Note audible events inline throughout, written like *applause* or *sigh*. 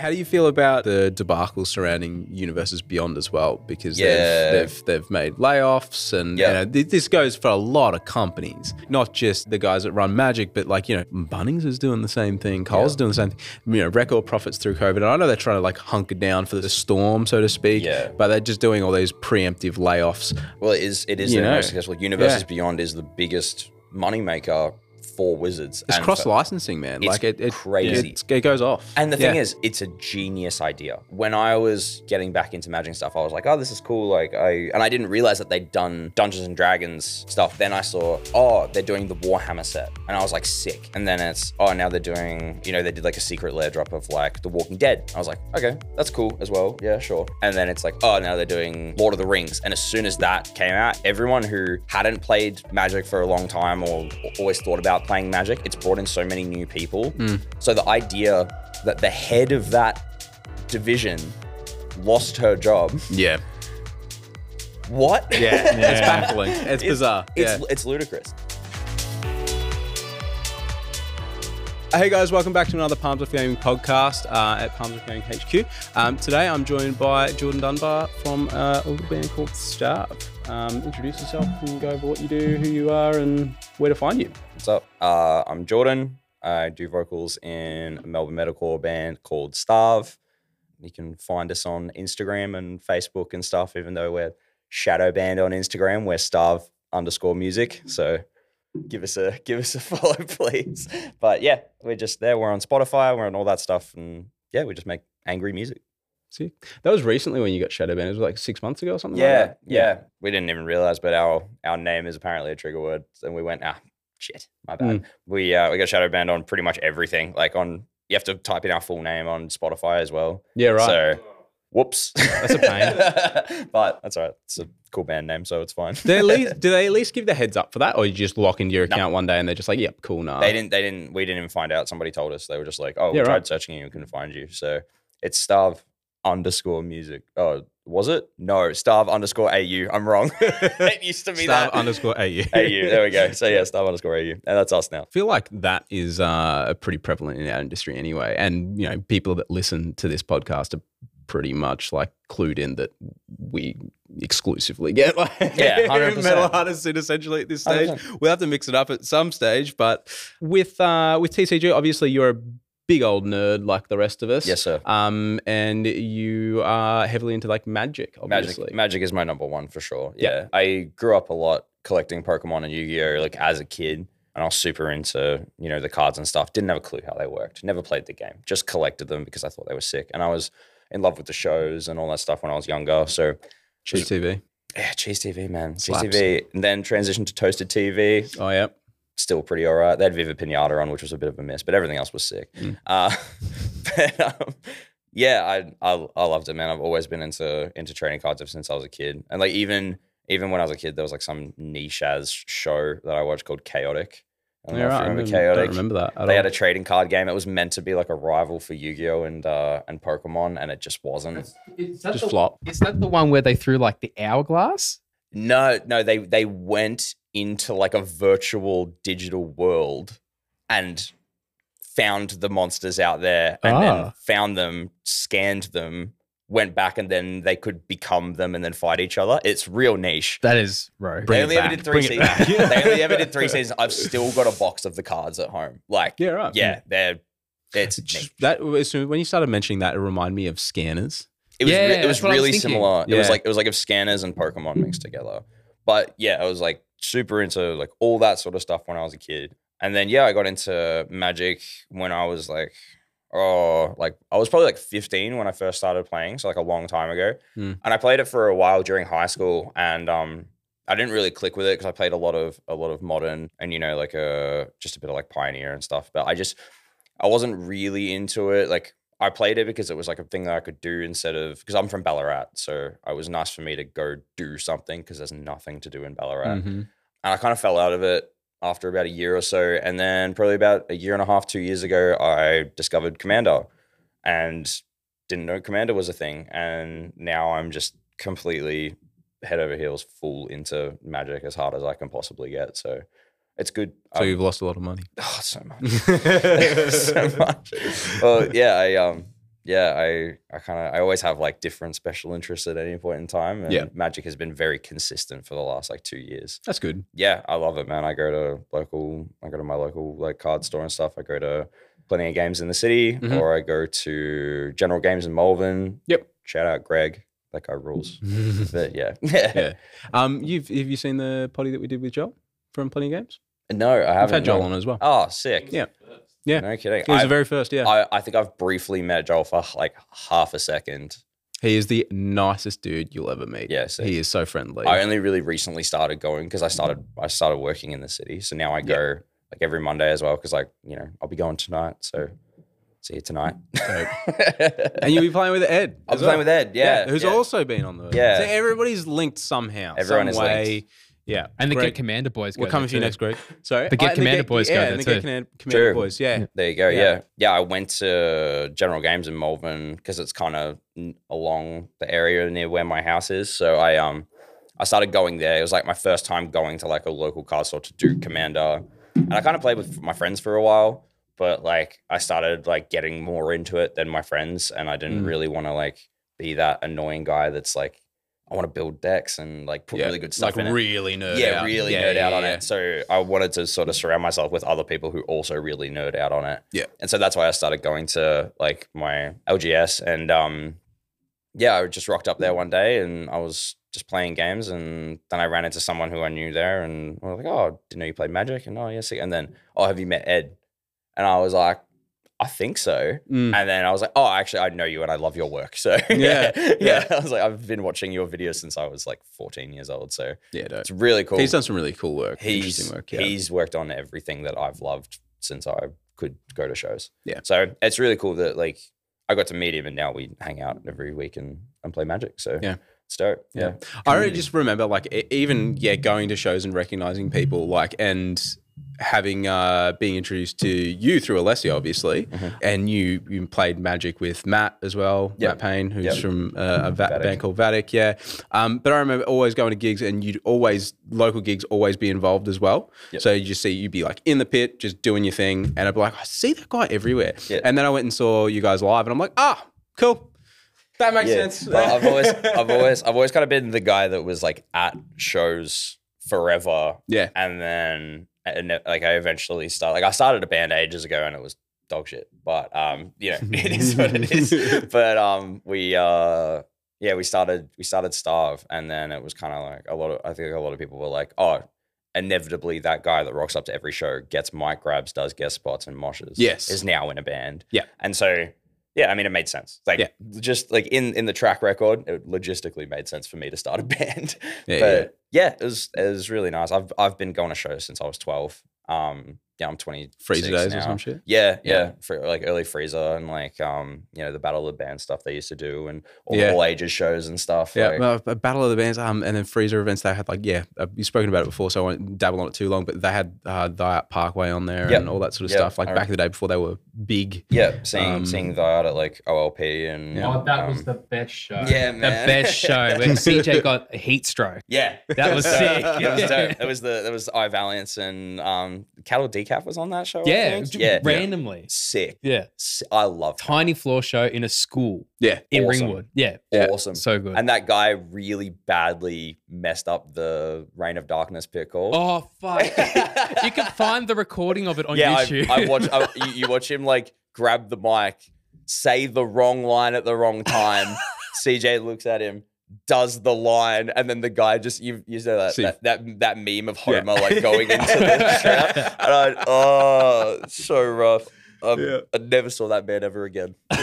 How do you feel about the debacle surrounding Universes Beyond as well? Because Yeah. they've, they've they've made layoffs, and Yeah. you know, th- this goes for a lot of companies, not just the guys that run Magic, but like you know, Bunnings is doing the same thing, Cole's doing the same thing. You know, record profits through COVID. And I know they're trying to like hunker down for the storm, so to speak. Yeah. But they're just doing all these preemptive layoffs. Well, it is. It is You the know. most successful. Universes Yeah. Beyond is the biggest moneymaker for Wizards. It's cross ling, man. It's like it, it crazy. It, it goes off. And the thing Yeah. is, it's a genius idea. When I was getting back into Magic stuff, I was like, "Oh, this is cool!" Like, I and I didn't realize that they'd done Dungeons and Dragons stuff. Then I saw, oh, they're doing the Warhammer set, and I was like, sick. And then it's, oh, now they're doing, you know, they did like a secret lair drop of like The Walking Dead. I was like, okay, that's cool as well. Yeah, sure. And then it's like, oh, now they're doing Lord of the Rings. And as soon as that came out, everyone who hadn't played Magic for a long time or always thought about playing Magic, it's brought in so many new people. So the idea that the head of that division lost her job. yeah. What? Yeah. *laughs* It's baffling. It's, bizarre. It's yeah. it's ludicrous. Hey guys, welcome back to another Palms Off Gaming podcast uh, at Palms Off Gaming HQ. Um, today I'm joined by Jordan Dunbar from uh, a little band called Starve. Um, introduce yourself and go over what you do, who you are, and where to find you. What's up? Uh, I'm Jordan. I do vocals in a Melbourne metalcore band called Starve. You can find us on Instagram and Facebook and stuff, even though we're shadow banned on Instagram. We're Starve underscore music. So give us a *laughs* give us a follow, *laughs* please. But yeah, we're just there. We're on Spotify. We're on all that stuff, and yeah, we just make angry music. See, that was recently when you got Shadow Banned. It was like six months ago or something. Yeah, like that? yeah. We didn't even realize, but our our name is apparently a trigger word, and we went, ah, shit, my bad. We uh, we got shadow banned on pretty much everything. Like on, you have to type in our full name on Spotify as well. Yeah, right. So, whoops, That's a pain. *laughs* but that's all right. It's a cool band name, so it's fine. do, they at least, *laughs* do they at least give the heads up for that, or you just lock into your account one day and they're just like, "Yep, cool, nah." They didn't. They didn't. We didn't even find out. Somebody told us. They were just like, "Oh, we Yeah, tried searching you, we couldn't find you." So it's starve underscore music. Oh, was it? No, starve underscore au. I'm wrong. *laughs* it used to be Starve that. underscore AU. *laughs* au. There we go. So yeah, starve underscore au, and that's us now. I feel like that is uh, pretty prevalent in our industry anyway. And, you know, people that listen to this podcast are pretty much like clued in that we exclusively get like Yeah, 100%. *laughs* metal artists in essentially at this stage. 100%. We'll have to mix it up at some stage. But with uh, with TCG, obviously you're a big old nerd like the rest of us. Yes, sir. Um, and you are heavily into like magic, obviously. Magic, Magic is my number one for sure. Yeah. Yeah. I grew up a lot collecting Pokemon and Yu-Gi-Oh like as a kid, and I was super into you know the cards and stuff. Didn't have a clue how they worked. Never played the game. Just collected them because I thought they were sick, and I was in love with the shows and all that stuff when I was younger. So Cheese TV. yeah, Cheese TV, man, Cheese TV, and then transitioned to Toasted TV. Oh yeah. Still pretty alright. They had Viva Pinata on, which was a bit of a mess, but everything else was sick. Mm. Uh, *laughs* but, um, yeah, I, I I loved it, man. I've always been into into trading cards ever since I was a kid, and like even even when I was a kid, there was like some niche as show that I watched called Chaotic. I don't Yeah, know right. you I remember don't- don't Chaotic. remember that. at They all. had a trading card game. It was meant to be like a rival for Yu-Gi-Oh and uh, and Pokemon, and it just wasn't. Is that just the, flop. Is that the one where they threw like the hourglass? No, no, they they went into like a virtual digital world and found the monsters out there and then Ah. found them, scanned them, went back and then they could become them and then fight each other. It's real niche. That is. Bring they only ever did three Bring seasons. they only ever did three seasons. I've still got a box of the cards at home. Like, Yeah, right. yeah, they're it's. *laughs* That was when you started mentioning that, it reminded me of scanners. It was Yeah, re- it was that's what I was really thinking. similar. It was like it was like if scanners and Pokemon mixed together. But yeah, I was like super into like all that sort of stuff when I was a kid. And then yeah, I got into Magic when I was like oh, like I was probably like 15 when I first started playing, so like a long time ago. Hmm. And I played it for a while during high school and um I didn't really click with it because I played a lot of a lot of modern and you know like a just a bit of like pioneer and stuff. But I just I wasn't really into it. Like I played it because it was like a thing that I could do instead of because I'm from Ballarat, so it was nice for me to go do something because there's nothing to do in Ballarat. Mhm. And I kind of fell out of it after about a year or so. And then probably about a year and a half, two years ago, I discovered Commander and didn't know Commander was a thing. And now I'm just completely head over heels full into magic as hard as I can possibly get. So it's good. So Um, you've lost a lot of money. *laughs* oh, so much. *laughs* *laughs* so much. Well, yeah, I um yeah, I I kind of I always have like different special interests at any point in time. And Yeah. Magic has been very consistent for the last like two years. That's good. Yeah, I love it, man. I go to local, I go to my local like card store and stuff. I go to plenty of games in the city, Mhm. or I go to General Games in Malvern. Yep. Shout out Greg, that guy rules. But yeah, yeah. Um, you've have you seen the potty that we did with Joel from Plenty of Games? No, I I've haven't. had Joel no. on as well. Oh, sick. Yeah. Yeah. No kidding. He was I, the very first. Yeah. I, I think I've briefly met Joel for like half a second. he is the nicest dude you'll ever meet. Yeah, sick. He is so friendly. I only really recently started going because I started I started working in the city. So now I Yeah. go like every Monday as well because like you know I'll be going tonight. So see you tonight. *laughs* and you'll be playing with Ed. I'll as be playing with Ed. Yeah, who's yeah. also been on the. Yeah. So everybody's linked somehow. Everyone some is way. linked. Yeah. And the Greg, Get Commander Boys go We're coming for you next, too. Greg. Sorry. The Get Oh, Commander Boys go yeah, there the too. Get Commander, Commander True. Boys. Yeah. There you go. Yeah. Yeah. yeah, I went to General Games in Malvern because it's kind of along the area near where my house is. So I um I started going there. It was like my first time going to like a local card store to do Commander, and I kind of played with my friends for a while. But like I started like getting more into it than my friends, and I didn't Mm. really want to like be that annoying guy that's like I want to build decks and like put yeah. really good stuff like in it really nerd yeah, out. really Yeah, nerd yeah, out on it. So I wanted to sort of surround myself with other people who also really nerd out on it. Yeah. And so that's why I started going to like my LGS and um yeah, I just rocked up there one day and I was just playing games and then I ran into someone who I knew there and I was like, Oh, didn't know you played Magic? And oh yes. And then, oh, have you met Ed? And I was like, I think so. Mm. And then I was like, oh, actually, I know you and I love your work. So *laughs* Yeah, yeah, yeah. *laughs* I was like, I've been watching your videos since I was like 14 years old. So Yeah, dope. it's really cool. He's done some really cool work. He's interesting work. Yeah. he's worked on everything that I've loved since I could go to shows. Yeah. So it's really cool that like I got to meet him and now we hang out every week and, and play Magic. So Yeah. it's dope. Yeah. Yeah. I really just remember like even yeah going to shows and recognizing people like and having uh being introduced to you through Alessio obviously Mhm. and you you played Magic with Matt as well Yep. Matt Payne who's Yep. from uh, a va- band called Vatic yeah um but I remember always going to gigs and you'd always local gigs always be involved as well Yep. so you just see you'd be like in the pit just doing your thing and I'd be like I see that guy everywhere and then I went and saw you guys live and I'm like ah cool that makes Yeah. sense I've always, I've always, I've always kind of been the guy that was like at shows forever, yeah and then and like I eventually started. Like I started a band ages ago, and it was dog shit. But um, you know, *laughs* it is what it is. *laughs* But um, we uh, yeah, we started we started Starve, and then it was kind of like a lot of. I think a lot of people were like, oh. Inevitably, that guy that rocks up to every show gets mic grabs, does guest spots and moshes. Yes. is now in a band. Yeah. and so yeah, I mean, it made sense. Like, Yeah. just like in in the track record, it logistically made sense for me to start a *laughs* band. Yeah, but yeah, it was it was really nice. I've I've been going to shows since I was twelve. Um, yeah, I'm 20. FReeZA days or some shit Yeah, Yeah. yeah, for like early FReeZA and like um, you know, the Battle of the Bands stuff they used to do and all Yeah. the all ages shows and stuff. Yeah, like- well, a Battle of the Bands, um, and then FReeZA events. They had like, yeah, uh, you've spoken about it before, so I won't dabble on it too long. But they had uh, Diet Parkway on there Yep. and all that sort of Yep, stuff. Like I back in the day before they were big. yeah, seeing Um, seeing that at like OLP and Yeah. Oh, that was um, the best show. yeah, man. The best show *laughs* when CJ got a heat stroke. Yeah, That was *laughs* sick. That was dope. *laughs* That was the that was I Valiance and um Cattle Decaf was on that show. I Yeah, think. j- yeah, randomly. sick. Yeah. Si- I love that. Tiny floor show in a school Yeah, in Awesome. Ringwood. Yeah. Yeah. Awesome. So good. And that guy really badly messed up the Reign of Darkness pit call. oh, fuck. *laughs* you can find the recording of it on yeah, YouTube. I, I watch. I, you, you watch him like grab the mic, say the wrong line at the wrong time. *laughs* CJ looks at him, does the line, and then the guy just you you know that See- that, that that meme of Yeah. Homer like going into the *laughs* trap, and I oh so rough. Um, Yeah. I never saw that man ever again. *laughs* *laughs* he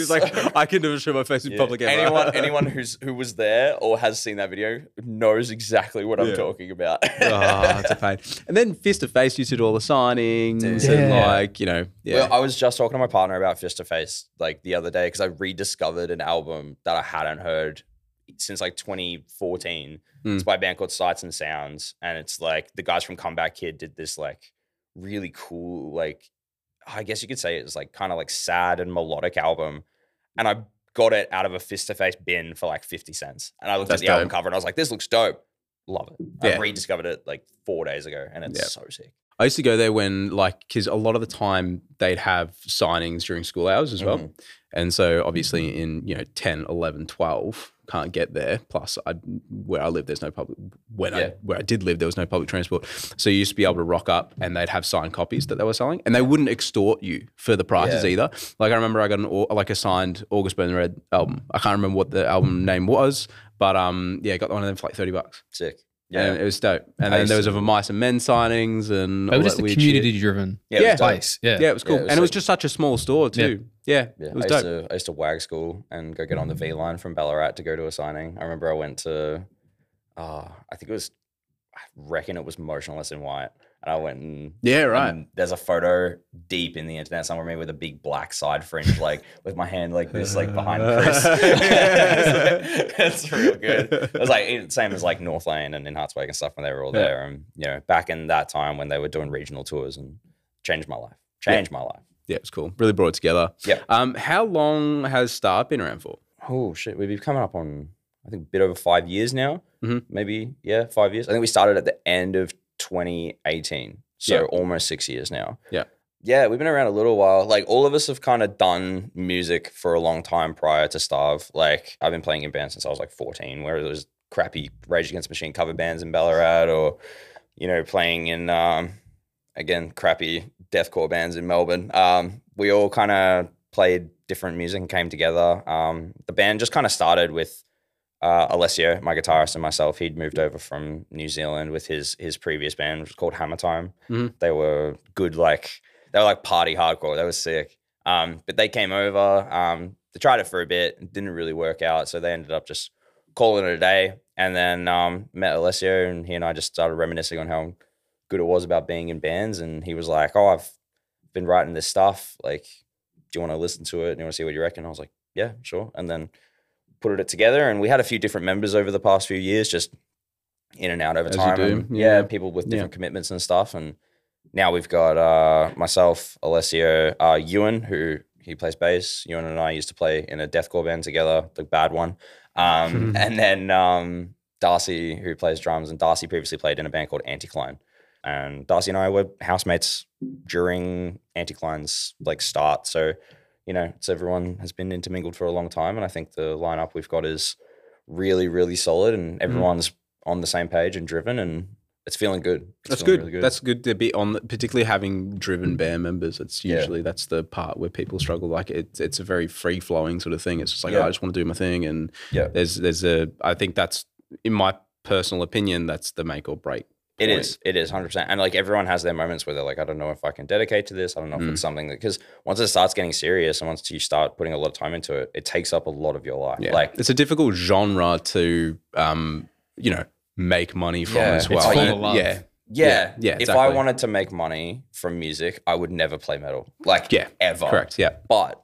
was like, I can never show my face in Yeah. public ever. Anyone *laughs* anyone who's who was there or has seen that video knows exactly what I'm talking about. oh, it's a pain. And then Fist to Face used to do all the signings Dude. and like, you know, yeah. Well, I was just talking to my partner about Fist to Face like the other day because I rediscovered an album that I hadn't heard since like 2014. It's Mm. by a band called Sights and Sounds, and it's like the guys from Comeback Kid did this like really cool, like I guess you could say it's like kind of like sad and melodic album, and I got it out of a Fist to Face bin for like 50 cents, and I looked That's at the album cover and I was like, this looks dope. Love it. Yeah. I rediscovered it like four days ago, and it's Yeah. so sick. I used to go there when like because a lot of the time they'd have signings during school hours as well. Mhm. And so obviously in, you know, 10, 11, 12 can't get there. Plus I where I live there's no public when I where I did live there was no public transport. So you used to be able to rock up and they'd have signed copies that they were selling and they wouldn't extort you for the prices Yeah. either. Like I remember I got an like a signed August Burns Red album. I can't remember what the album name was, but um yeah, got one of them for like 30 bucks. Sick. And Yeah. it was dope. And then there was a to- Mice and Men signings and It all was just that a weird community shit. driven Yeah. it Yeah. was dope. place. Yeah. Yeah, it was cool. Yeah, it was and it was sick. just such a small store too. Yeah, Yeah, it was I dope. used to I used to wag school and go get on the V/Line from Ballarat to go to a signing. I remember I went to, uh, I think it was, I reckon it was Motionless in White, and I went and yeah, right. and there's a photo deep in the internet somewhere of me with a big black side fringe, like *laughs* with my hand like this, like behind *laughs* Chris. *laughs* It's real good. It was like same as like North Lane and In Hearts Wake and stuff when they were all Yeah. there. And you know, back in that time when they were doing regional tours and changed my life. Changed my life. yeah, it was cool. Really brought it together. Yeah. Um, how long has Starve been around for? Oh shit, we've been coming up on I think a bit over five years now. Mhm. Maybe yeah, five years. I think we started at the end of 2018, so Yeah. almost six years now. Yeah. Yeah, we've been around a little while. Like all of us have kind of done music for a long time prior to Starve. Like I've been playing in bands since I was like 14, where it was crappy Rage Against Machine cover bands in Ballarat, or you know, playing in um, again crappy deathcore bands in Melbourne. Um, we all kind of played different music and came together. Um, the band just kind of started with uh, Alessio, my guitarist, and myself. He'd moved over from New Zealand with his his previous band, which was called Hammer Time. Mhm. They were good, like they were like party hardcore. They were sick. Um, but they came over. Um, they tried it for a bit, it didn't really work out, so they ended up just calling it a day. And then um, met Alessio, and he and I just started reminiscing on how good it was about being in bands. And he was like, "Oh, I've been writing this stuff. Like, do you want to listen to it? And you want to see what you reckon?" I was like, "Yeah, sure." And then put it together, and we had a few different members over the past few years, just in and out over As time. and, yeah. yeah, people with Yeah. different commitments and stuff. And now we've got uh, myself, Alessio, uh, Ewan, who he plays bass. Ewan and I used to play in a deathcore band together, the bad one. Um, *laughs* and then um, Darcy, who plays drums, and Darcy previously played in a band called Anticline. And Darcy and I were housemates during Anticline's like start. So, you know, so everyone has been intermingled for a long time. And I think the lineup we've got is really, really solid Mm. and everyone's on the same page and driven and it's feeling good. It's That's feeling good. really That's good to be on, the, particularly having driven band members. It's Yeah. usually that's the part where people struggle. Like it's it's a very free flowing sort of thing. It's just like Yeah. oh, I just want to do my thing, and Yeah. there's there's a I think that's in my personal opinion that's the make or break. It point. is. It is 100%. And like everyone has their moments where they're like, I don't know if I can dedicate to this. I don't know if Mm. it's something that, because once it starts getting serious and once you start putting a lot of time into it, it takes up a lot of your life. Yeah. Like, it's a difficult genre to um you know make money from Yeah, as well. Yeah, yeah, Yeah, yeah, If exactly. I wanted to make money from music, I would never play metal. Like, Yeah, ever. correct. Yeah. But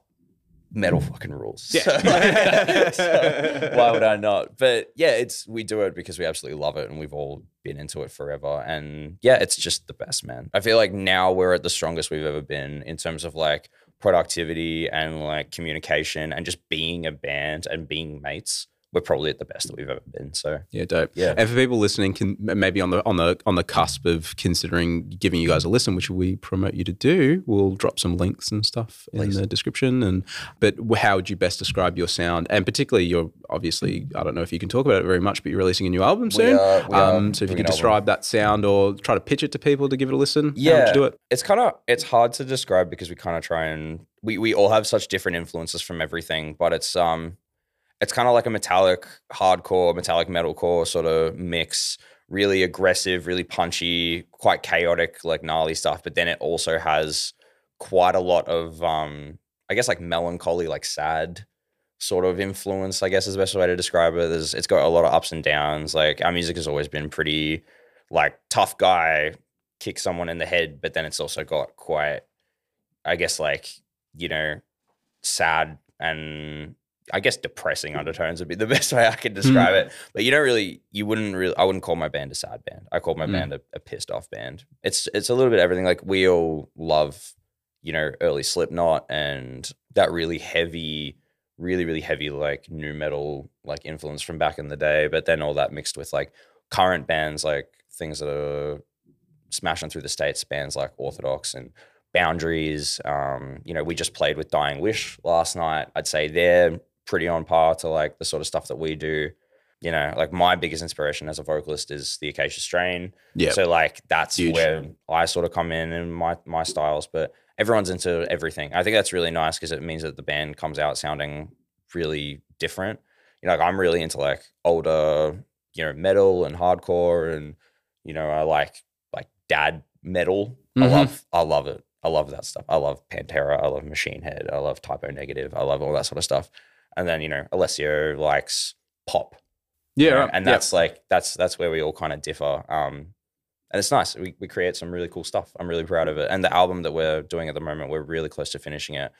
metal mm. fucking rules. Yeah. So, *laughs* so why would I not? But yeah, it's we do it because we absolutely love it and we've all been into it forever. And yeah, it's just the best, man. I feel like now we're at the strongest we've ever been in terms of like productivity and like communication and just being a band and being mates. We're probably at the best that we've ever been. So Yeah, dope. Yeah. And for people listening, can maybe on the on the on the cusp of considering giving you guys a listen, which we promote you to do, we'll drop some links and stuff Please. in the description. And but how would you best describe your sound? And particularly, you're obviously I don't know if you can talk about it very much, but you're releasing a new album soon. are- we are um, so if you could an album. describe that sound or try to pitch it to people to give it a listen, how would Yeah. you do it? it's kind of it's hard to describe because we kind of try and we we all have such different influences from everything but it's um it's kind of like a metallic hardcore metallic metalcore sort of mix. Really aggressive really punchy quite chaotic like gnarly stuff but then it also has quite a lot of um i guess like melancholy like sad sort of influence i guess is the best way to describe it. There's, it's got a lot of ups and downs. Like our music has always been pretty like tough guy kick someone in the head, but then it's also got quite, I guess, like, you know, sad and I guess depressing undertones would be the *laughs* best way I could describe it. But you don't really, you wouldn't really, I wouldn't call my band a sad band. I call my Mm. band a, a pissed off band. It's it's a little bit everything. Like we all love, you know, early Slipknot and that really heavy, really really heavy like nu metal like influence from back in the day. But then all that mixed with like current bands, like things that are smashing through the states bands like Orthodox and Boundaries. Um, you know, we just played with Dying Wish last night. I'd say they're pretty on par to like the sort of stuff that we do. You know, like my biggest inspiration as a vocalist is the Acacia Strain. Yeah. So like that's Huge. where I sort of come in in my my styles, but everyone's into everything. I think that's really nice because it means that the band comes out sounding really different. You know, like I'm really into like older, you know, metal and hardcore and you know, I like like dad metal. I Mhm. love I love it. I love that stuff. I love Pantera, I love Machine Head, I love Type O Negative, I love all that sort of stuff. And then, you know, Alessio likes pop Yeah, you know, and Yeah. that's like that's that's where we all kind of differ. Um, and it's nice. We we create some really cool stuff. I'm really proud of it. And the album that we're doing at the moment, we're really close to finishing it.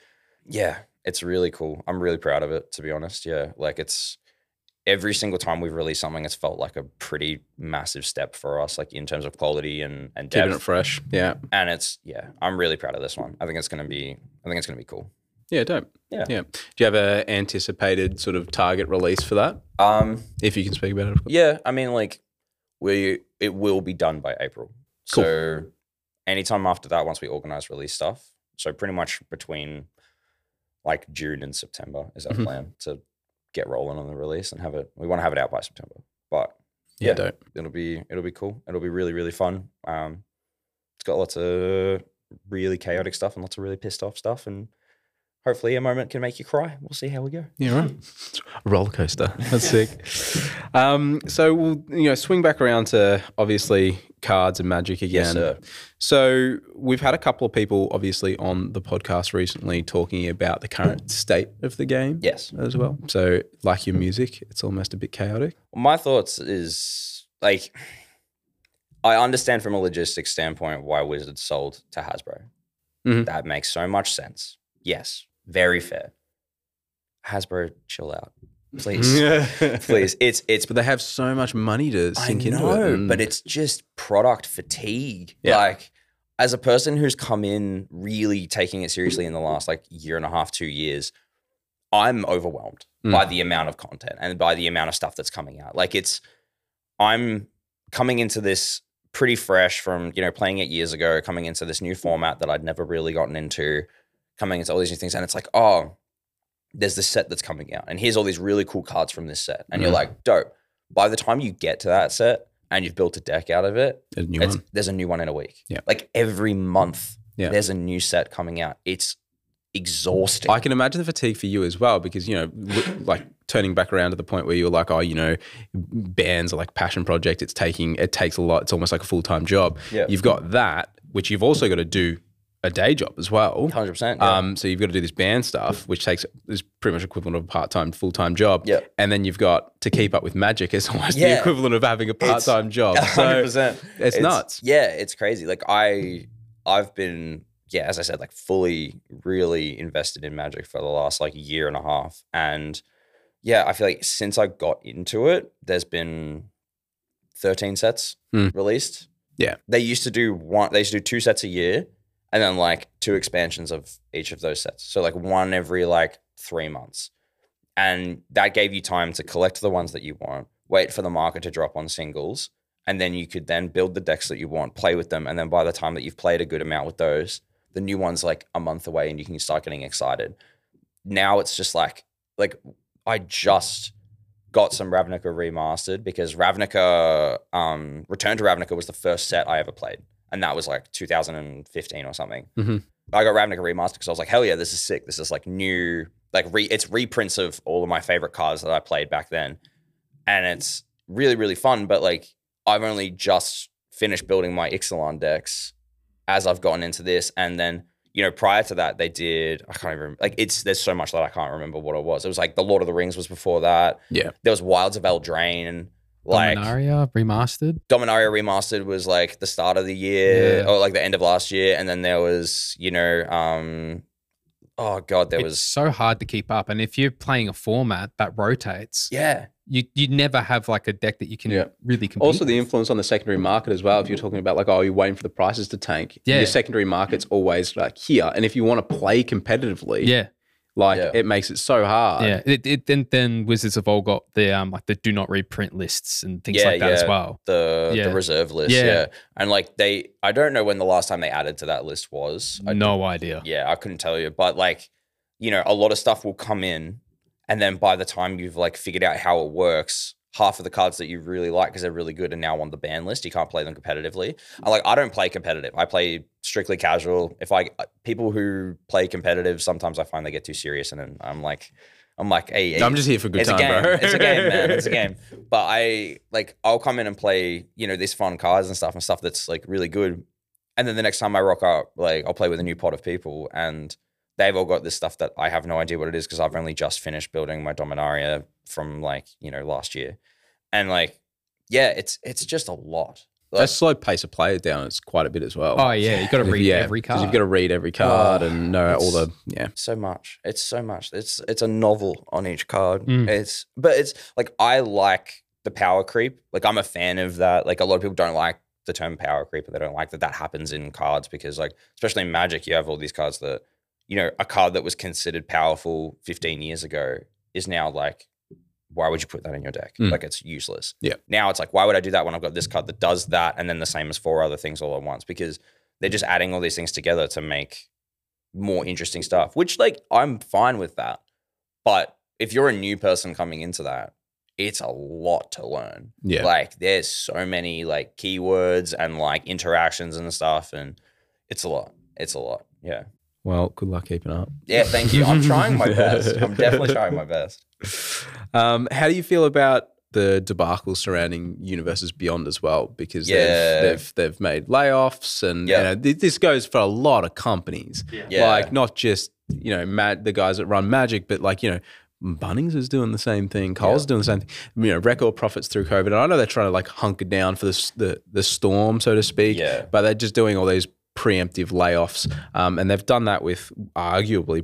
Yeah, it's really cool. I'm really proud of it, to be honest. Yeah, like it's every single time we've released something, it's felt like a pretty massive step for us, like in terms of quality and and keeping it fresh. Yeah, and it's yeah, I'm really proud of this one. I think it's gonna be I think it's gonna be cool. Yeah, dope. Yeah. yeah. Do you have a anticipated sort of target release for that? Um, If you can speak about it. of course. Yeah, I mean, like we it will be done by April. Cool. So anytime after that, once we organize release stuff, so pretty much between like June and September is our Mhm. plan to get rolling on the release and have it. We want to have it out by September, but Yeah, Yeah. dope. it'll be it'll be cool. It'll be really really fun. Um, it's got lots of really chaotic stuff and lots of really pissed off stuff, and hopefully a moment can make you cry. We'll see how we go. Yeah, right. Roller coaster. *laughs* That's sick. Um, so we'll you know swing back around to obviously cards and magic again. Yes, sir. So we've had a couple of people obviously on the podcast recently talking about the current state of the game Yes. as well. So like your music, it's almost a bit chaotic. My thoughts is like I understand from a logistics standpoint why Wizards sold to Hasbro. Mhm. That makes so much sense. Yes, very fair. Hasbro, chill out, *laughs* please, please. It's it's But they have so much money to sink I into it. and- but it's just product fatigue. Yeah. Like as a person who's come in really taking it seriously in the last like year and a half, two years, I'm overwhelmed Mm. by the amount of content and by the amount of stuff that's coming out. Like it's I'm coming into this pretty fresh from, you know, playing it years ago, coming into this new format that I'd never really gotten into, coming into all these new things. And it's like, oh, there's this set that's coming out. And here's all these really cool cards from this set. And you're Mhm. like, dope. By the time you get to that set and you've built a deck out of it, a new it's, one. there's a new one in a week. Yeah. Like every month, Yeah. there's a new set coming out. It's exhausting. I can imagine the fatigue for you as well because you know, *laughs* like turning back around to the point where you're like, oh, you know, bands are like passion project. It's taking it takes a lot. It's almost like a full time job. Yeah. You've got that, which you've also got to do a day job as well. 100%. Yeah. Um, so you've got to do this band stuff, which takes is pretty much equivalent of a part time, full time job. Yeah. And then you've got to keep up with magic is *laughs* almost the equivalent of having a part time job. *laughs* So 100%. it's nuts. Yeah, it's crazy. Like I I've been yeah, as I said, like fully really invested in Magic for the last like year and a half. And yeah, I feel like since I got into it, there's been 13 sets Hmm. released. Yeah. They used to do one they used to do two sets a year and then like two expansions of each of those sets. So like one every like 3 months. And that gave you time to collect the ones that you want, wait for the market to drop on singles, and then you could then build the decks that you want, play with them, and then by the time that you've played a good amount with those, the new one's like a month away, and you can start getting excited. Now it's just like like I just got some Ravnica remastered because Ravnica, um, Return to Ravnica was the first set I ever played, and that was like 2015 or something. Mhm. I got Ravnica remastered because I was like, hell yeah, this is sick. This is like new, like re, it's reprints of all of my favorite cards that I played back then, and it's really really fun. But like, I've only just finished building my Ixalan decks as I've gotten into this, and then you know prior to that they did I can't even remember, like it's there's so much that I can't remember what it was. It was like the Lord of the Rings was before that. Yeah. There was Wilds of Eldraine. Like Dominaria remastered. Dominaria Remastered was like the start of the year Yeah. or like the end of last year. And then there was, you know, um oh god, there it's was so hard to keep up, and if you're playing a format that rotates, yeah. you you never have like a deck that you can Yeah. really compete. Also, the influence on the secondary market as well. If you're talking about like, oh, you're waiting for the prices to tank. Yeah. Your secondary market's always like here, and if you want to play competitively, yeah, Like Yeah. it makes it so hard. Yeah, it, it, then then Wizards have all got the um like the do not reprint lists and things Yeah, like that as well. the Yeah. the reserve list. Yeah. Yeah. and like they, I don't know when the last time they added to that list was. I no idea. Yeah, I couldn't tell you, but like, you know, a lot of stuff will come in, and then by the time you've like figured out how it works, half of the cards that you really like because they're really good and now on the ban list. You can't play them competitively. I like, I don't play competitive. I play strictly casual. If I uh, people who play competitive, sometimes I find they get too serious, and then I'm like, I'm like, hey, hey, I'm just here for good it's time, a game. bro. it's a game, man. It's a *laughs* game. But I like I'll come in and play, you know, these fun cards and stuff and stuff that's like really good. And then the next time I rock up, like I'll play with a new pot of people and they've all got this stuff that I have no idea what it is because I've only just finished building my Dominaria from like, you know, last year. And like, yeah, it's it's just a lot. Like, That slow pace of play down it's quite a bit as well. Oh yeah, you've got to read yeah, every 'cause card. You've got to read every card Oh, and know all the yeah. so much. It's so much. It's it's a novel on each card. Mm. It's but it's like I like the power creep. Like I'm a fan of that. Like a lot of people don't like the term power creep, or they don't like that that happens in cards because like especially in Magic, you have all these cards that you know a card that was considered powerful 15 years ago is now like. Why would you put that in your deck? Mm. Like it's useless. Yeah. Now it's like, why would I do that when I've got this card that does that and then the same as four other things all at once? Because they're just adding all these things together to make more interesting stuff, which like I'm fine with that. But if you're a new person coming into that, it's a lot to learn. Yeah. Like there's so many like keywords and like interactions and stuff and it's a lot. It's a lot. Yeah. Well, good luck keeping up. Yeah, thank you. I'm trying my *laughs* best. I'm definitely trying my best. Um, how do you feel about the debacle surrounding Universes Beyond as well? Because Yeah. they've, they've they've made layoffs, and Yeah. you know, th- this goes for a lot of companies. Yeah. Like not just you know Mad, the guys that run Magic, but like you know. Bunnings is doing the same thing. Cole's Yeah. doing the same thing. You know, record profits through COVID. And I know they're trying to like hunker down for this, the the storm, so to speak. Yeah. But they're just doing all these preemptive layoffs, um, and they've done that with arguably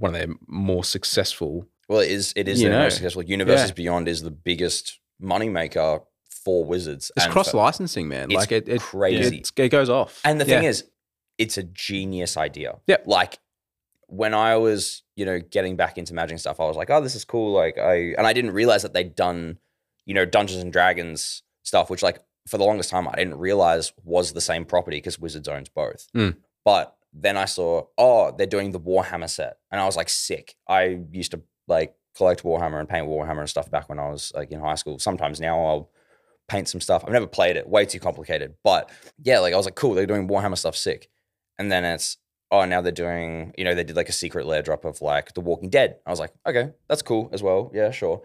one of their more successful Well, it is it is You the know. most successful. Universes Yeah. Beyond is the biggest moneymaker for Wizards. It's and cross licensing, man. It's like it, it crazy. It's, it goes off. And the thing Yeah. is, it's a genius idea. Yep. Like when I was, you know, getting back into Magic stuff, I was like, oh, this is cool. Like I and I didn't realize that they'd done, you know, Dungeons and Dragons stuff, which like for the longest time I didn't realize was the same property because Wizards owns both. Mm. But then I saw, oh, they're doing the Warhammer set. And I was like, sick. I used to like collect Warhammer and paint Warhammer and stuff back when I was like in high school. Sometimes now I'll paint some stuff. I've never played it, way too complicated. But yeah, like I was like, cool, they're doing Warhammer stuff sick. And then it's, oh, now they're doing, you know, they did like a secret lair drop of like The Walking Dead. I was like, okay, that's cool as well. Yeah, sure.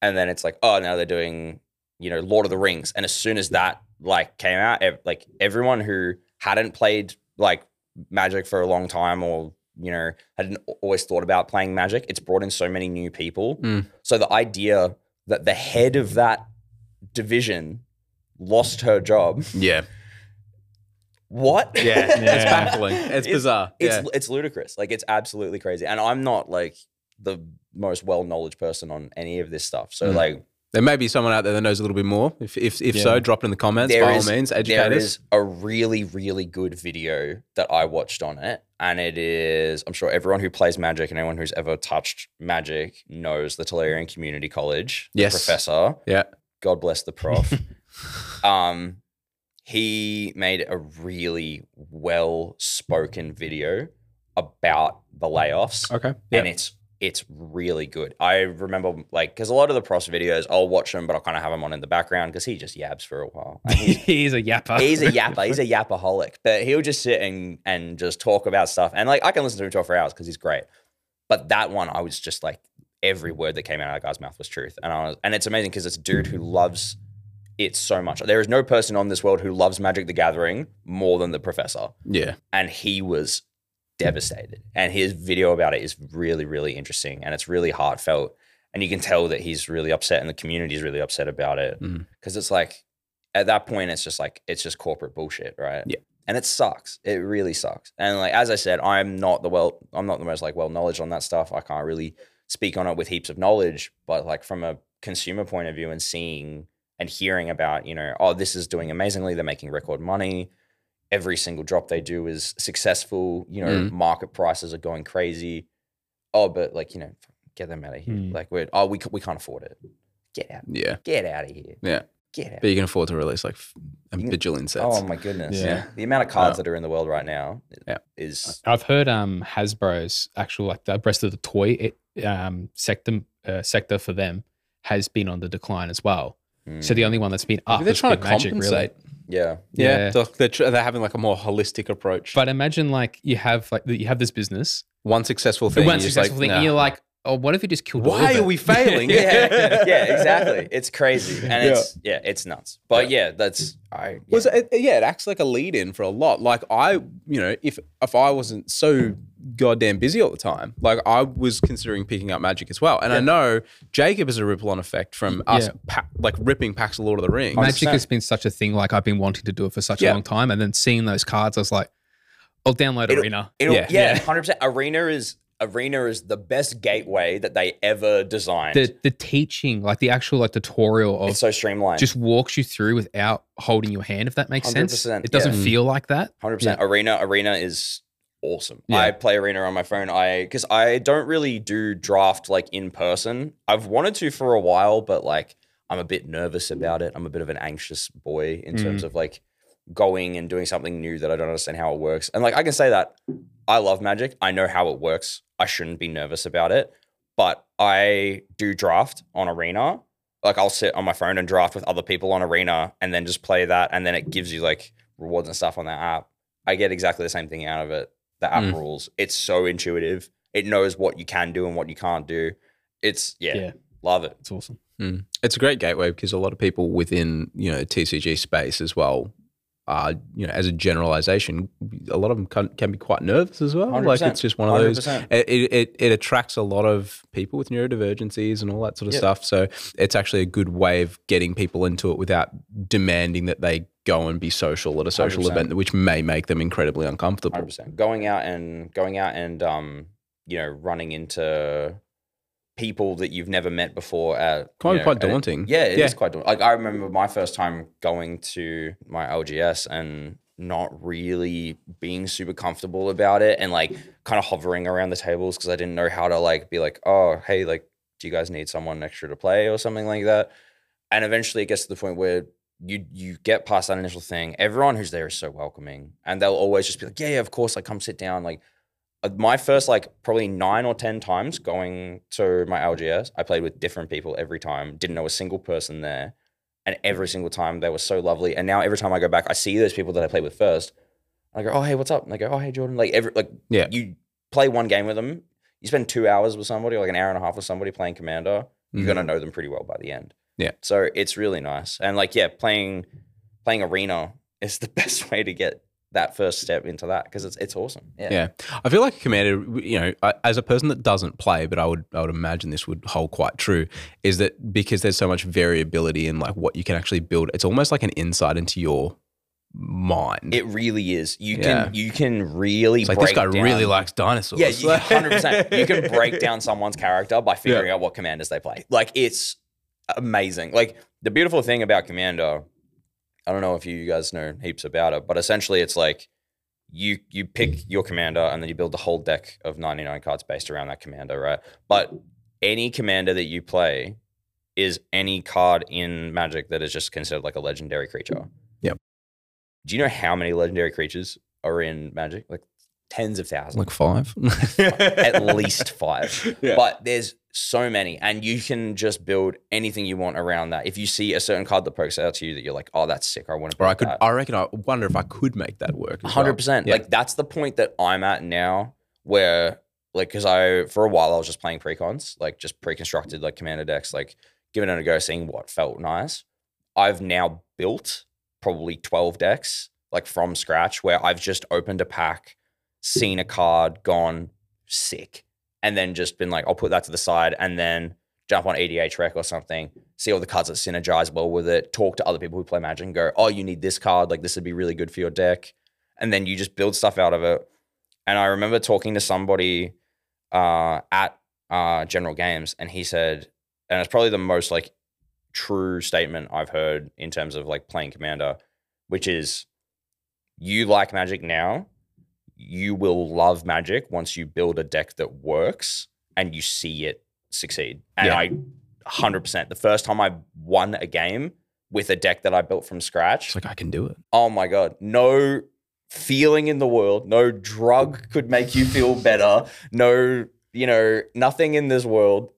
And then it's like, oh, now they're doing, you know, Lord of the Rings. And as soon as that like came out, ev- like everyone who hadn't played like Magic for a long time or, you know, hadn't always thought about playing Magic, it's brought in so many new people. Mm. So the idea that the head of that division lost her job. yeah, What? yeah, *laughs* it's Yeah. baffling. It's, bizarre. It's yeah. it's ludicrous. Like it's absolutely crazy. And I'm not like the most well knowledge person on any of this stuff. So Mm. like There may be someone out there that knows a little bit more. If if, if so, drop it in the comments. there by is all means, there educate us. is a really really good video that I watched on it, and it is I'm sure everyone who plays Magic and anyone who's ever touched Magic knows the Tolarian Community College Yes. professor. Yeah. God bless the prof. *laughs* um, he made a really well spoken video about the layoffs, Okay. and it's it's really good. I remember like because a lot of the profs videos I'll watch them, but I'll kind of have them on in the background because he just yabs for a while. He's, *laughs* He's a yapper. he's a yapper. He's a yapaholic, but he'll just sit and and just talk about stuff. And like I can listen to him talk for hours because he's great. But that one, I was just like every word that came out of that guy's mouth was truth, and I was, and it's amazing because it's a dude who loves it so much. There is no person on this world who loves Magic the Gathering more than the professor, Yeah. and he was devastated. And his video about it is really really interesting, and it's really heartfelt. And you can tell that he's really upset, and the community is really upset about it Mm. because it's like at that point it's just like it's just corporate bullshit, right? Yeah. And it sucks. It really sucks. And like as I said, I'm not the well I'm not the most like well knowledge on that stuff. I can't really speak on it with heaps of knowledge, but like from a consumer point of view and seeing and hearing about, you know, oh, this is doing amazingly, they're making record money. Every single drop they do is successful, you know, Mm. market prices are going crazy. oh, but like you know, get them out of here. Hmm. Like we're oh, we we can't afford it. Get out. Yeah. Get out of here. Yeah. Get out. But you can afford to release like f- a You can- bajillion sets. Oh my goodness. Yeah. Yeah. The amount of cards Yeah. that are in the world right now Yeah. is I've heard um Hasbro's actual like the rest of the toy it, um sector uh, sector for them has been on the decline as well. So the only one that's been up Maybe they're has trying to been Magic, really. compensate. yeah. Yeah. Yeah. They're, they're, tr- they're having like a more holistic approach. But imagine like you have like you have this business, one successful thing. one successful like, thing, nah. and you're like, oh, what if you just killed why are we failing? *laughs* yeah, yeah, exactly. *laughs* It's crazy, and Yeah. it's yeah, it's nuts. But yeah, that's I. Yeah. Was it, yeah, it acts like a lead in for a lot. Like I, you know, if if I wasn't so goddamn busy all the time, like I was considering picking up Magic as well. And I know Jacob has a ripple on effect from us, Yeah. pa- like ripping packs of Lord of the Rings. Magic has been such a thing. Like I've been wanting to do it for such Yeah. a long time, and then seeing those cards, I was like, I'll download It'll- Arena. It'll, Yeah. yeah, Yeah. hundred percent. Arena is Arena is the best gateway that they ever designed. The the teaching, like the actual like tutorial of it's so streamlined. just walks you through without holding your hand, if that makes sense. 100%, It doesn't yeah. feel like that. Hundred percent. Arena Arena is awesome. Yeah. I play Arena on my phone. I because I don't really do draft like in person. I've wanted to for a while, but like I'm a bit nervous about it. I'm a bit of an anxious boy in Mm. terms of like going and doing something new that I don't understand how it works. And like I can say that I love Magic. I know how it works. I shouldn't be nervous about it. But I do draft on Arena. Like I'll sit on my phone and draft with other people on Arena and then just play that and then it gives you like rewards and stuff on that app. I get exactly the same thing out of it. The app Mm. rules. It's so intuitive. It knows what you can do and what you can't do. It's yeah, Yeah. love it. It's awesome. Mm. It's a great gateway because a lot of people within you know TCG space as well. Uh, you know, as a generalization, a lot of them can, can be quite nervous as well. Like 100%, it's just one of those. It, it it attracts a lot of people with neurodivergencies and all that sort of Yep. stuff. So it's actually a good way of getting people into it without demanding that they go and be social at a social 100%. event, which may make them incredibly uncomfortable. Hundred percent. Going out and going out and um, you know, running into people that you've never met before at Quite- you know, quite daunting. yeah, it is Yeah. quite daunting. Like I remember my first time going to my LGS and not really being super comfortable about it and like kind of hovering around the tables because I didn't know how to like be like, oh, hey, like, do you guys need someone extra to play or something like that? And eventually it gets to the point where you you get past that initial thing. Everyone who's there is so welcoming, and they'll always just be like, "Yeah, yeah, of course, like come sit down." Like Uh, my first like probably nine or ten times going to my LGS, I played with different people every time. Didn't know a single person there, and every single time they were so lovely. And now every time I go back, I see those people that I played with first. I go, "Oh, hey, what's up?" And they go, "Oh, hey, Jordan." Like every like Yeah. you play one game with them, you spend two hours with somebody, or like an hour and a half with somebody playing Commander. You're gonna mm-hmm. know them pretty well by the end. Yeah. So it's really nice. And like, yeah, playing playing arena is the *laughs* best way to get that first step into that because it's it's awesome. Yeah. Yeah, I feel like a commander. You know, I- as a person that doesn't play, but I would I would imagine this would hold quite true. Is that because there's so much variability in like what you can actually build? It's almost like an insight into your mind. It really is. You Yeah. can you can really it's like break this guy down, really likes dinosaurs. Yeah, hundred percent. You can break down someone's character by figuring out what commanders they play. Like it's amazing. Like the beautiful thing about Commander, I don't know if you guys know heaps about it, but essentially it's like you you pick your commander and then you build the whole deck of 99 cards based around that commander, right? But any commander that you play is any card in Magic that is just considered like a legendary creature. Yep. Do you know how many legendary creatures are in Magic? Like tens of thousands like five. *laughs* at least five. *laughs* Yeah. But there's so many, and you can just build anything you want around that. If you see a certain card that pokes out to you that you're like, oh, that's sick, I want to Or build I could. that. I reckon. I wonder if I could make that work. Hundred percent. Yeah. Like that's the point that I'm at now, where like because I for a while I was just playing precons, like just pre-constructed like commander decks, like giving it a go, seeing what felt nice. I've now built probably twelve decks like from scratch, where I've just opened a pack, seen a card, gone sick, and then just been like, I'll put that to the side, and then jump on EDHREC or something, see all the cards that synergize well with it, talk to other people who play Magic and go, oh, you need this card, like this would be really good for your deck. And then you just build stuff out of it. And I remember talking to somebody uh, at uh, General Games, and he said, and it's probably the most like true statement I've heard in terms of like playing Commander, which is you like Magic now, you will love Magic once you build a deck that works and you see it succeed. And Yeah. I 100%. The first time I won a game with a deck that I built from scratch, It's like I can do it. oh my god, no feeling in the world, no drug could make you feel better. No, you know, nothing in this world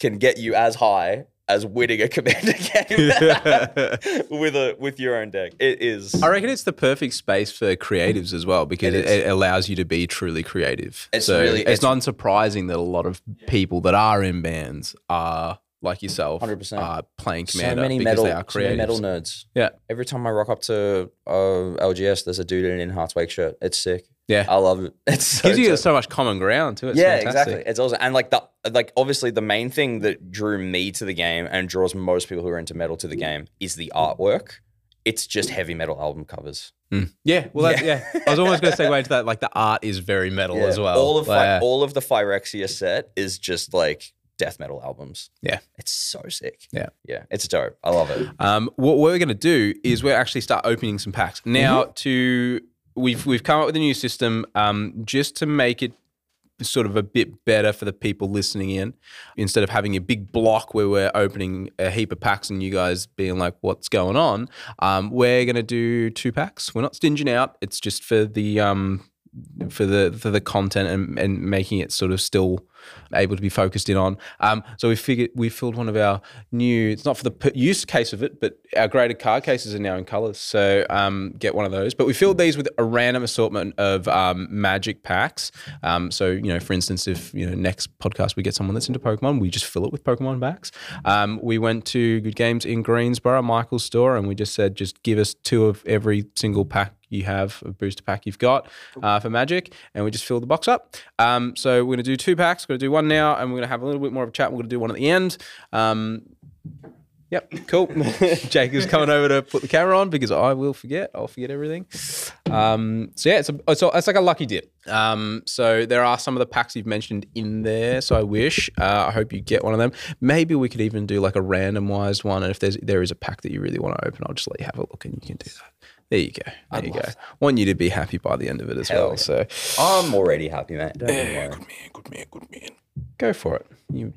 can get you as high as winning a commander *laughs* game *laughs* with a with your own deck. It is I reckon it's the perfect space for creatives as well because It it, allows you to be truly creative. It's so really- it's, it's- not surprising that a lot of people that are in bands are like yourself, 100%. are playing so commander many because metal, they are so many metal nerds. Yeah. Every time I rock up to uh, LGS, there's a dude in an In Hearts Wake shirt. It's sick. Yeah, I love it. *laughs* It's so gives you dope. so much common ground too. It's yeah, fantastic. exactly. It's awesome. And like the like obviously the main thing that drew me to the game and draws most people who are into metal to the game is the artwork. It's just heavy metal album covers. Mm. Yeah, well, that's, yeah. *laughs* I was almost going to segue into that. Like the art is very metal as well. All of Like, all of the Phyrexia set is just like death metal albums. Yeah. It's so sick. Yeah. Yeah. It's dope. I love it. Um, what we're going to do is we're actually start opening some packs now. To we've we've come up with a new system um, just to make it sort of a bit better for the people listening in. Instead of having a big block where we're opening a heap of packs and you guys being like, "What's going on?" Um, we're going to do two packs. We're not stinging out. It's just for the um, for the for the content and, and making it sort of still able to be focused in on. Um, so we figured we filled one of our new. It's not for the use case of it, but our graded card cases are now in colors. So um, get one of those. But we filled these with a random assortment of um, magic packs. Um, so you know, for instance, if you know next podcast we get someone that's into Pokemon, we just fill it with Pokemon packs. Um, we went to Good Games in Greensborough, Michael's store, and we just said just give us two of every single pack you have, a booster pack you've got uh, for Magic, and we just fill the box up. Um, so we're going to do two packs. We're going to do one now, and we're going to have a little bit more of a chat. We're going to do one at the end. Um, Yep, cool. *laughs* Jake is coming over to put the camera on because I will forget. I'll forget everything. Um, so yeah, it's a, it's, a, it's like a lucky dip. Um, so there are some of the packs you've mentioned in there. So I wish. Uh, I hope you get one of them. Maybe we could even do like a randomized one. And if there's there is a pack that you really want to open, I'll just let you have a look, and you can do that. There you go. There you go. Want you to be happy by the end of it as Hell well. yeah. So I'm already happy, mate. Don't even worry. man, good man, good man. Go for it. You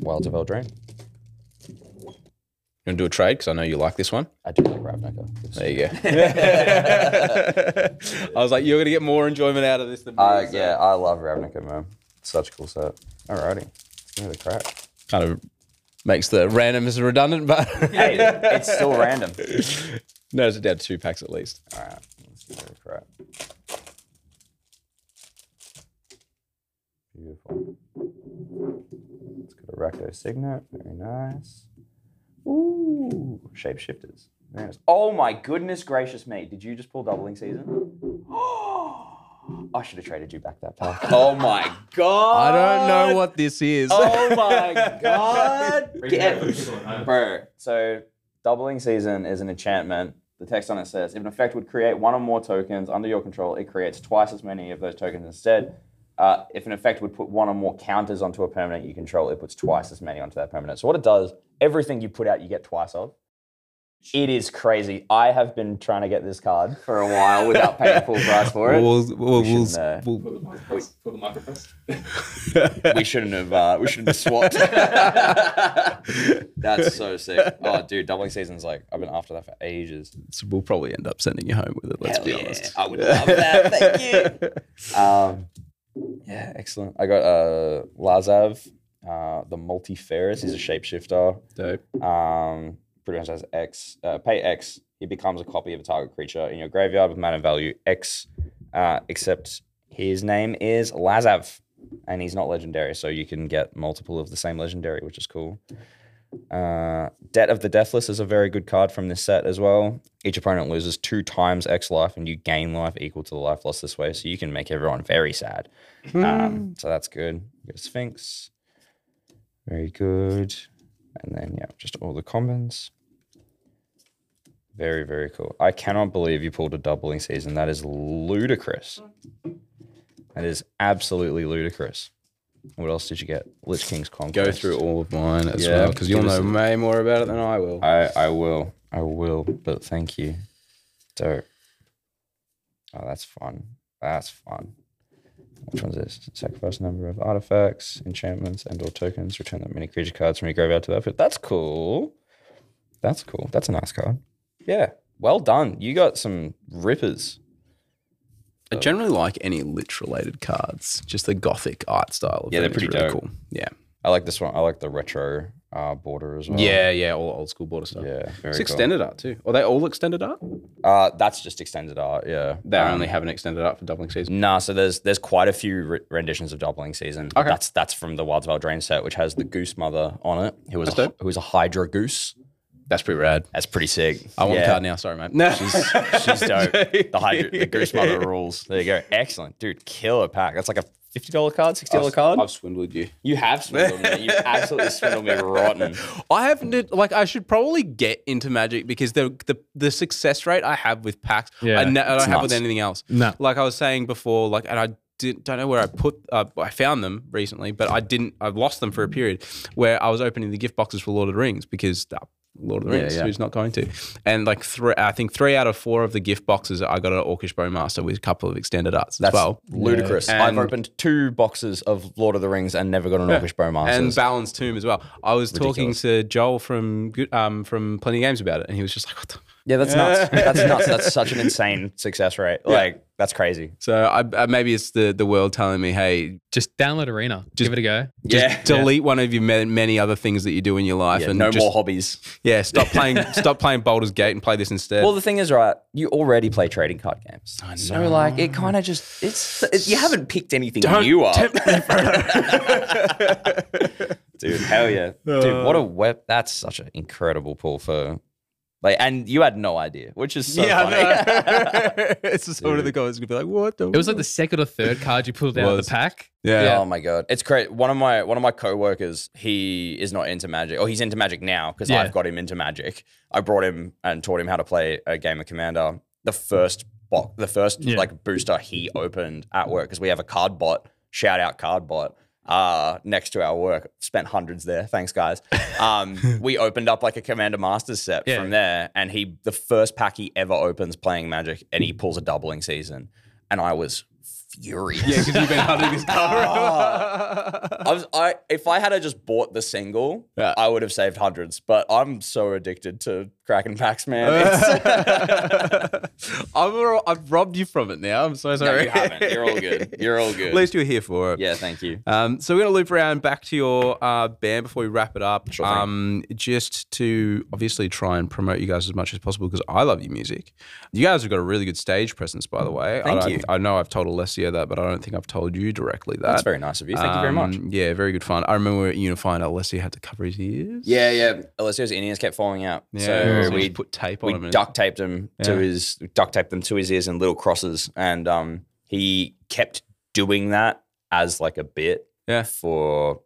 Wilds of Eldraine. You want to do a trade? Because I know you like this one. I do like Ravnica. There you go. *laughs* I was like, you're going to get more enjoyment out of this than me. Uh, yeah, I love Ravnica, man. Such a cool set. Alrighty. Give a crack. Kind of makes the random randomness redundant, but Hey, it's still random. narrows it down to two packs at least. Alright, let's give it a crack. Beautiful. Let's go to Rakdos Signet. Very nice. Ooh, shapeshifters. Very nice. Oh my goodness gracious me. Did you just pull doubling season? *gasps* *gasps* I should have traded you back that pack. *laughs* Oh my god. I don't know what this is. Oh my *laughs* god. Get- Bro, so doubling season is an enchantment. The text on it says if an effect would create one or more tokens under your control, it creates twice as many of those tokens instead. Uh, if an effect would put one or more counters onto a permanent you control, it puts twice as many onto that permanent. So what it does, everything you put out, you get twice of. It is crazy. I have been trying to get this card for a while without paying full price for it. We'll, we'll, We we'll, shouldn't, uh, we'll- we shouldn't have uh, we shouldn't have swapped. *laughs* That's so sick. Oh, dude, doubling season's like I've been after that for ages. so we'll probably end up sending you home with it. Let's Hell be yeah. honest. I would love that. Thank you. *laughs* Um, yeah, excellent. I got uh, Lazav, uh, the Multifarious. He's a shapeshifter. Dope. Um, pretty much has X. Uh, pay X. He becomes a copy of a target creature in your graveyard with mana value X. Uh, except his name is Lazav, and he's not legendary, so you can get multiple of the same legendary, which is cool. Uh, Debt of the Deathless is a very good card from this set as well. Each opponent loses two times X life, and you gain life equal to the life lost this way, so you can make everyone very sad. Um, so that's good. Got Sphinx, very good. And then yeah, just all the combos. Very very cool. I cannot believe you pulled a doubling season. That is ludicrous. That is absolutely ludicrous. What else did you get? Lich-Knights' Conquest. Go through all of mine as Yeah, well because you'll know way more about it than I will. I I will. I will. But thank you. Dope. Oh, that's fun. That's fun. Which one's this? Sacrifice a number of artifacts, enchantments, and or tokens. Return that many creature cards from your graveyard to the that. That's cool. That's cool. That's a nice card. Yeah. Well done. You got some rippers. I generally like any lich related cards. Just the gothic art style. Of Yeah, they're is pretty really dope. cool. Yeah. I like this one. I like the retro uh, border as well. Yeah, yeah, all old school border stuff. Yeah. Very It's cool. extended art too. Are they all extended art? Uh, that's just extended art. Yeah. They Um, only have an extended art for doubling season. Nah, so there's there's quite a few re- renditions of Doubling Season. Okay. That's that's from the Wilds of Eldraine set, which has the Goose Mother on it, who was a, dope. who was a Hydra Goose. That's pretty rad. That's pretty sick. I want Yeah. the card now. Sorry, mate. No, She's, she's *laughs* dope. The Hydra, the Goose Mother *laughs* rules. There you go. Excellent, dude. Killer pack. That's like a fifty dollar card, sixty dollar card. I've swindled you. you have swindled me. You *laughs* absolutely swindled me rotten. I haven't like I should probably get into Magic because the the, the success rate I have with packs, Yeah, I, ne- I don't it's have with anything else. No. Like I was saying before, like and I did, don't know where I put. Uh, I found them recently, but I didn't. I lost them for a period where I was opening the gift boxes for Lord of the Rings because. Lord of the Rings, yeah. who's not going to? And like three, I think three out of four of the gift boxes, I got an Orcish Bowmaster with a couple of extended arts as well. ludicrous. Yeah. I've opened two boxes of Lord of the Rings and never got an Orcish Bowmaster. and Balance Tomb as well. I was talking to Joel from um from Plenty of Games about it, and he was just like, "What the?" Yeah, that's nuts. That's nuts. That's such an *laughs* insane success rate. Like that's crazy. So I, I, maybe it's the the world telling me, "Hey, Just download Arena. Just- Give it a go. just Yeah. delete one of your ma- many other things that you do in your life, Yeah, and no just, more hobbies. Yeah, stop *laughs* playing stop playing Baldur's Gate and play this instead. Well, the thing is, right? You already play trading card games, I so like it kind of just it's it, you haven't picked anything Don't new up, *laughs* dude. Hell yeah, dude! What a uh. web! That's such an incredible pull for like, and you had no idea, which is so yeah, funny. I know. *laughs* it's just one of the guys gonna be like, "What the?" It was like the second or third card you pulled out of the pack. yeah. Oh my god, it's great. One of my one of my coworkers, he is not into Magic, or he's into Magic now because Yeah. I've got him into Magic. I brought him and taught him how to play a game of Commander. The first box, the first Yeah. like booster he opened at work because we have a card bot. Shout out card bot. Uh, next to our work, spent hundreds there. Thanks, guys. *laughs* Um, we opened up like a Commander Masters set Yeah. from there, and he the first pack he ever opens playing Magic, and he pulls a doubling season, and I was furious. Yeah, because you've been hunting this *laughs* card. I was I if I had just bought the single, Yeah. I would have saved hundreds. But I'm so addicted to Kraken packs, man. *laughs* I've, *laughs* I've robbed you from it now. I'm so sorry. no, you haven't. You're all good. You're all *laughs* good. At least you're here for it. yeah, thank you. Um, so we're going to loop around back to your uh, band before we wrap it up. Sure um, just to obviously try and promote you guys as much as possible because I love your music. You guys have got a really good stage presence, by the way. Thank I you. I know I've told Alessio that, but I don't think I've told you directly that. That's very nice of you. Thank you very much. Um, Yeah, very good fun. I remember at Unifying, Alessio had to cover his ears. Yeah, yeah. Alessio's ears kept falling out, Yeah, so we put tape on we him. duct taped him to his duct taped them to his ears in little crosses, and um, he kept doing that as like a bit Yeah. for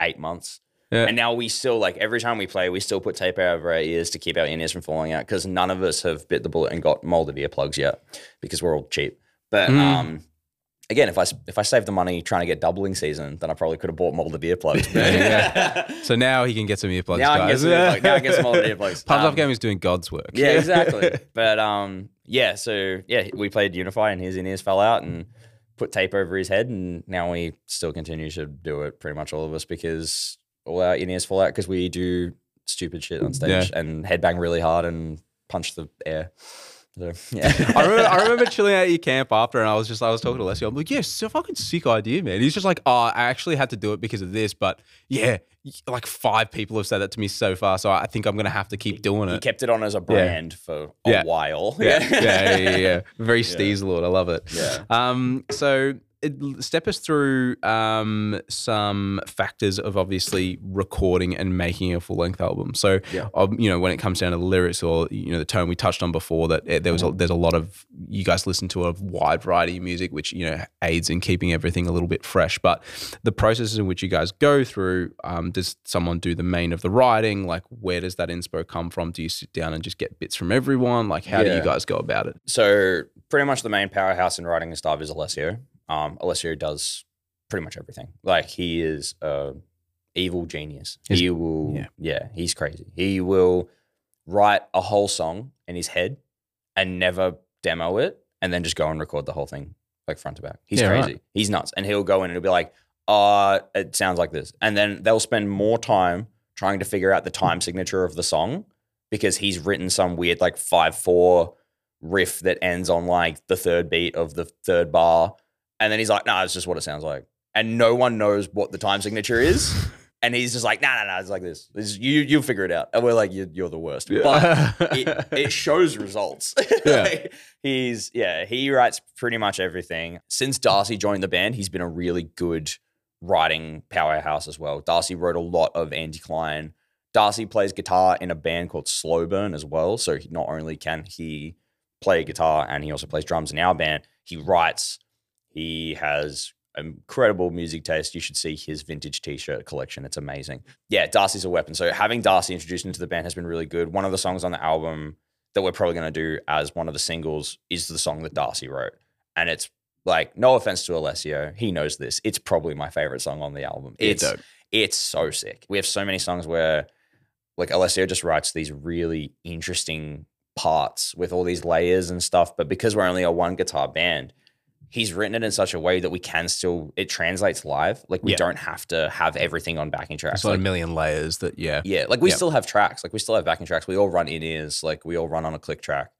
eight months. Yeah. And now we still like every time we play, we still put tape over our ears to keep our in ears from falling out because none of us have bit the bullet and got molded earplugs yet because we're all cheap. But Mm. um, again, if I if I saved the money trying to get doubling season, then I probably could have bought molded earplugs. Yeah, *laughs* So now he can get some earplugs. Now I can get guys. some earplugs. Now I get some molded *laughs* earplugs. Pubs Um, Off Game is doing God's work. yeah, exactly. *laughs* but um, yeah. So yeah, we played Unify, and his in ears fell out, and put tape over his head, and now we still continue to do it. Pretty much all of us because all our in ears fall out because we do stupid shit on stage and headbang really hard and punch the air. So *laughs* yeah. I remember, I remember chilling out at your camp after, and I was just, I was talking to Leslie. I'm like, yeah, so fucking sick idea, man. He's just like, oh, I actually had to do it because of this, but yeah, like five people have said that to me so far, so I think I'm gonna have to keep doing it. he kept it on as a brand for a Yeah. while. yeah, *laughs* yeah, yeah, yeah, yeah. Very Steez Lord. I love it. Yeah. Um, so it, step us through um, some factors of obviously recording and making a full length album. So, Yeah. um, you know, when it comes down to the lyrics or you know the tone we touched on before, that eh, there was a, there's a lot of you guys listen to a wide variety of music, which you know aids in keeping everything a little bit fresh. But the processes in which you guys go through, um, does someone do the main of the writing? Like, where does that inspo come from? Do you sit down and just get bits from everyone? Like, how do you guys go about it? So pretty much the main powerhouse in writing and stuff is Alessio. Um, Alessio does pretty much everything. Like he is a evil genius. He's- he will, yeah. yeah. he's crazy. He will write a whole song in his head and never demo it and then just go and record the whole thing like front to back. He's Yeah, right. crazy. He's nuts. And he'll go in and he'll be like, uh, it sounds like this. And then they'll spend more time trying to figure out the time signature of the song because he's written some weird like five four riff that ends on like the third beat of the third bar. And then he's like, no, it's just what it sounds like. And no one knows what the time signature is. *laughs* And he's just like, no, no, no, it's like this. This- you, you'll figure it out. And we're like, you're, you're the worst. But *laughs* it, it shows results. *laughs* Yeah. Like, he's yeah, he writes pretty much everything. Since Darcy joined the band, he's been a really good writing powerhouse as well. Darcy wrote a lot of Andy Klein. Darcy plays guitar in a band called Slow Burn as well. So not only can he play guitar and he also plays drums in our band, he writes. He has incredible music taste. You should see his vintage t-shirt collection. It's amazing. Yeah, Darcy's a weapon. So having Darcy introduced into the band has been really good. One of the songs on the album that we're probably going to do as one of the singles is the song that Darcy wrote. And it's like, no offense to Alessio, he knows this. It's probably my favorite song on the album. Yeah, It's it's so sick. We have so many songs where like Alessio just writes these really interesting parts with all these layers and stuff. But because we're only a one guitar band, he's written it in such a way that we can still it translates live. Like we Yeah. don't have to have everything on backing tracks. It's like Like, a million layers that, yeah. yeah, like we Yeah. still have tracks. Like we still have backing tracks. We all run in ears. Like we all run on a click track.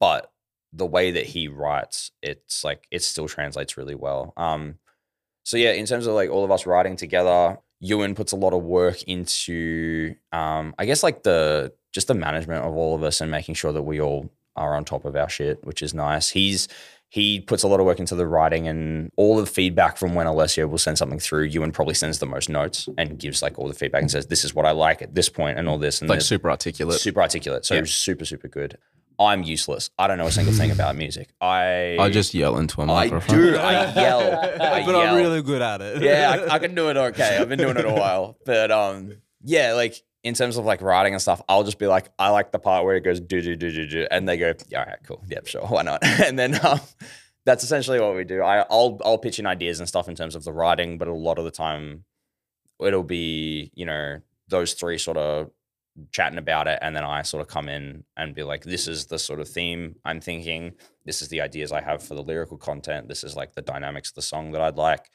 But the way that he writes, it's like it still translates really well. Um, so yeah, in terms of like all of us writing together, Ewan puts a lot of work into, um, I guess like the just the management of all of us and making sure that we all are on top of our shit, which is nice. He's he puts a lot of work into the writing and all the feedback from when Alessio will send something through. Ewan probably sends the most notes and gives like all the feedback and says, "This is what I like at this point," and all this and Like this. super articulate. super articulate. So Yeah. super super good. I'm useless. I don't know a single thing about music. I I just yell into a I microphone. I do. I *laughs* yell. I but yell. I'm really good at it. yeah, I, I *laughs* can do it okay. I've been doing it a while, but um, yeah, like in terms of like writing and stuff, I'll just be like, I like the part where it goes do do do do do, and they go, yeah, all right, cool, yep, sure, why not? *laughs* and then um, that's essentially what we do. I, I'll I'll pitch in ideas and stuff in terms of the writing, but a lot of the time, it'll be you know those three sort of chatting about it and then I sort of come in and be like this is the sort of theme I'm thinking this is the ideas I have for the lyrical content this is like the dynamics of the song that I'd like